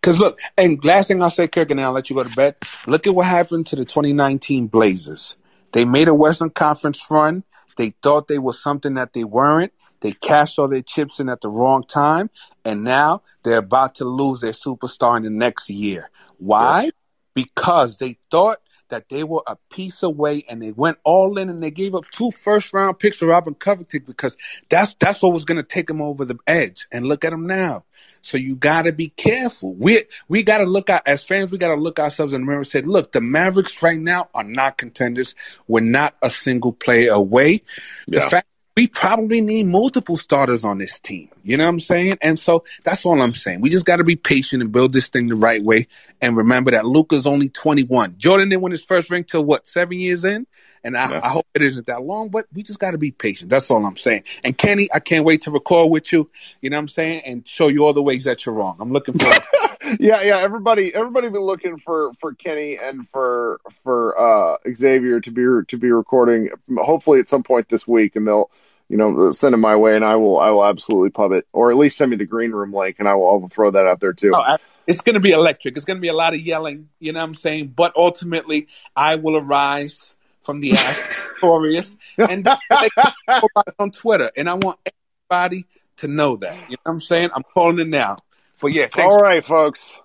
Because look, and last thing I'll say, Kirk, and then I'll let you go to bed. Look at what happened to the 2019 Blazers. They made a Western Conference run. They thought they were something that they weren't. They cashed all their chips in at the wrong time, and now they're about to lose their superstar in the next year. Why? Because they thought that they were a piece away, and they went all in, and they gave up two first round picks for Robert Covington because that's that's what was going to take them over the edge. And look at them now. So you got to be careful. We we got to look out as fans. We got to look ourselves in the mirror and say, look, the Mavericks right now are not contenders. We're not a single player away. The fact we probably need multiple starters on this team. You know what I'm saying? And so that's all I'm saying. We just got to be patient and build this thing the right way. And remember that Luka's only 21. Jordan didn't win his first ring till what seven years in. And I, Yeah. I hope it isn't that long, but we just got to be patient. That's all I'm saying. And Kenny, I can't wait to record with you. You know what I'm saying? And show you all the ways that you're wrong. I'm looking for. yeah, yeah. Everybody, everybody been looking for for Kenny and for for uh, Xavier to be to be recording. Hopefully, at some point this week, and they'll you know send it my way, and I will I will absolutely pub it, or at least send me the green room link, and I will I will throw that out there too. Oh, I- it's going to be electric. It's going to be a lot of yelling. You know what I'm saying? But ultimately, I will arise from the ashes victorious and they can go it on Twitter. And I want everybody to know that. You know what I'm saying? I'm calling it now. But yeah, thanks. All right, folks.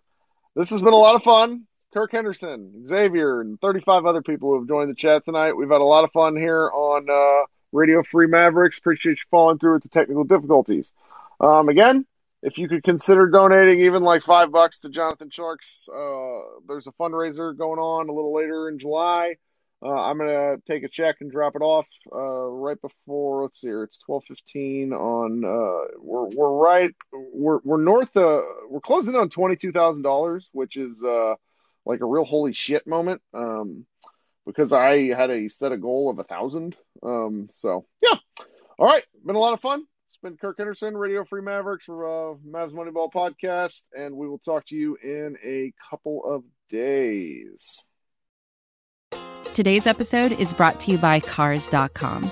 This has been a lot of fun. Kirk Henderson, Xavier, and 35 other people who have joined the chat tonight. We've had a lot of fun here on uh, Radio Free Mavericks. Appreciate you following through with the technical difficulties. Um, again, if you could consider donating even like five bucks to Jonathan Tjarks, uh, there's a fundraiser going on a little later in July. Uh, I'm gonna take a check and drop it off uh, right before. Let's see here. It's 12:15 on. Uh, we're we're right. We're we're north. Uh, we're closing on twenty two thousand dollars, which is uh like a real holy shit moment. Um, because I had a set a goal of a thousand. Um, so yeah. All right, been a lot of fun. It's been Kirk Henderson, Radio Free Mavericks for uh, Mavs Moneyball podcast, and we will talk to you in a couple of days. Today's episode is brought to you by Cars.com.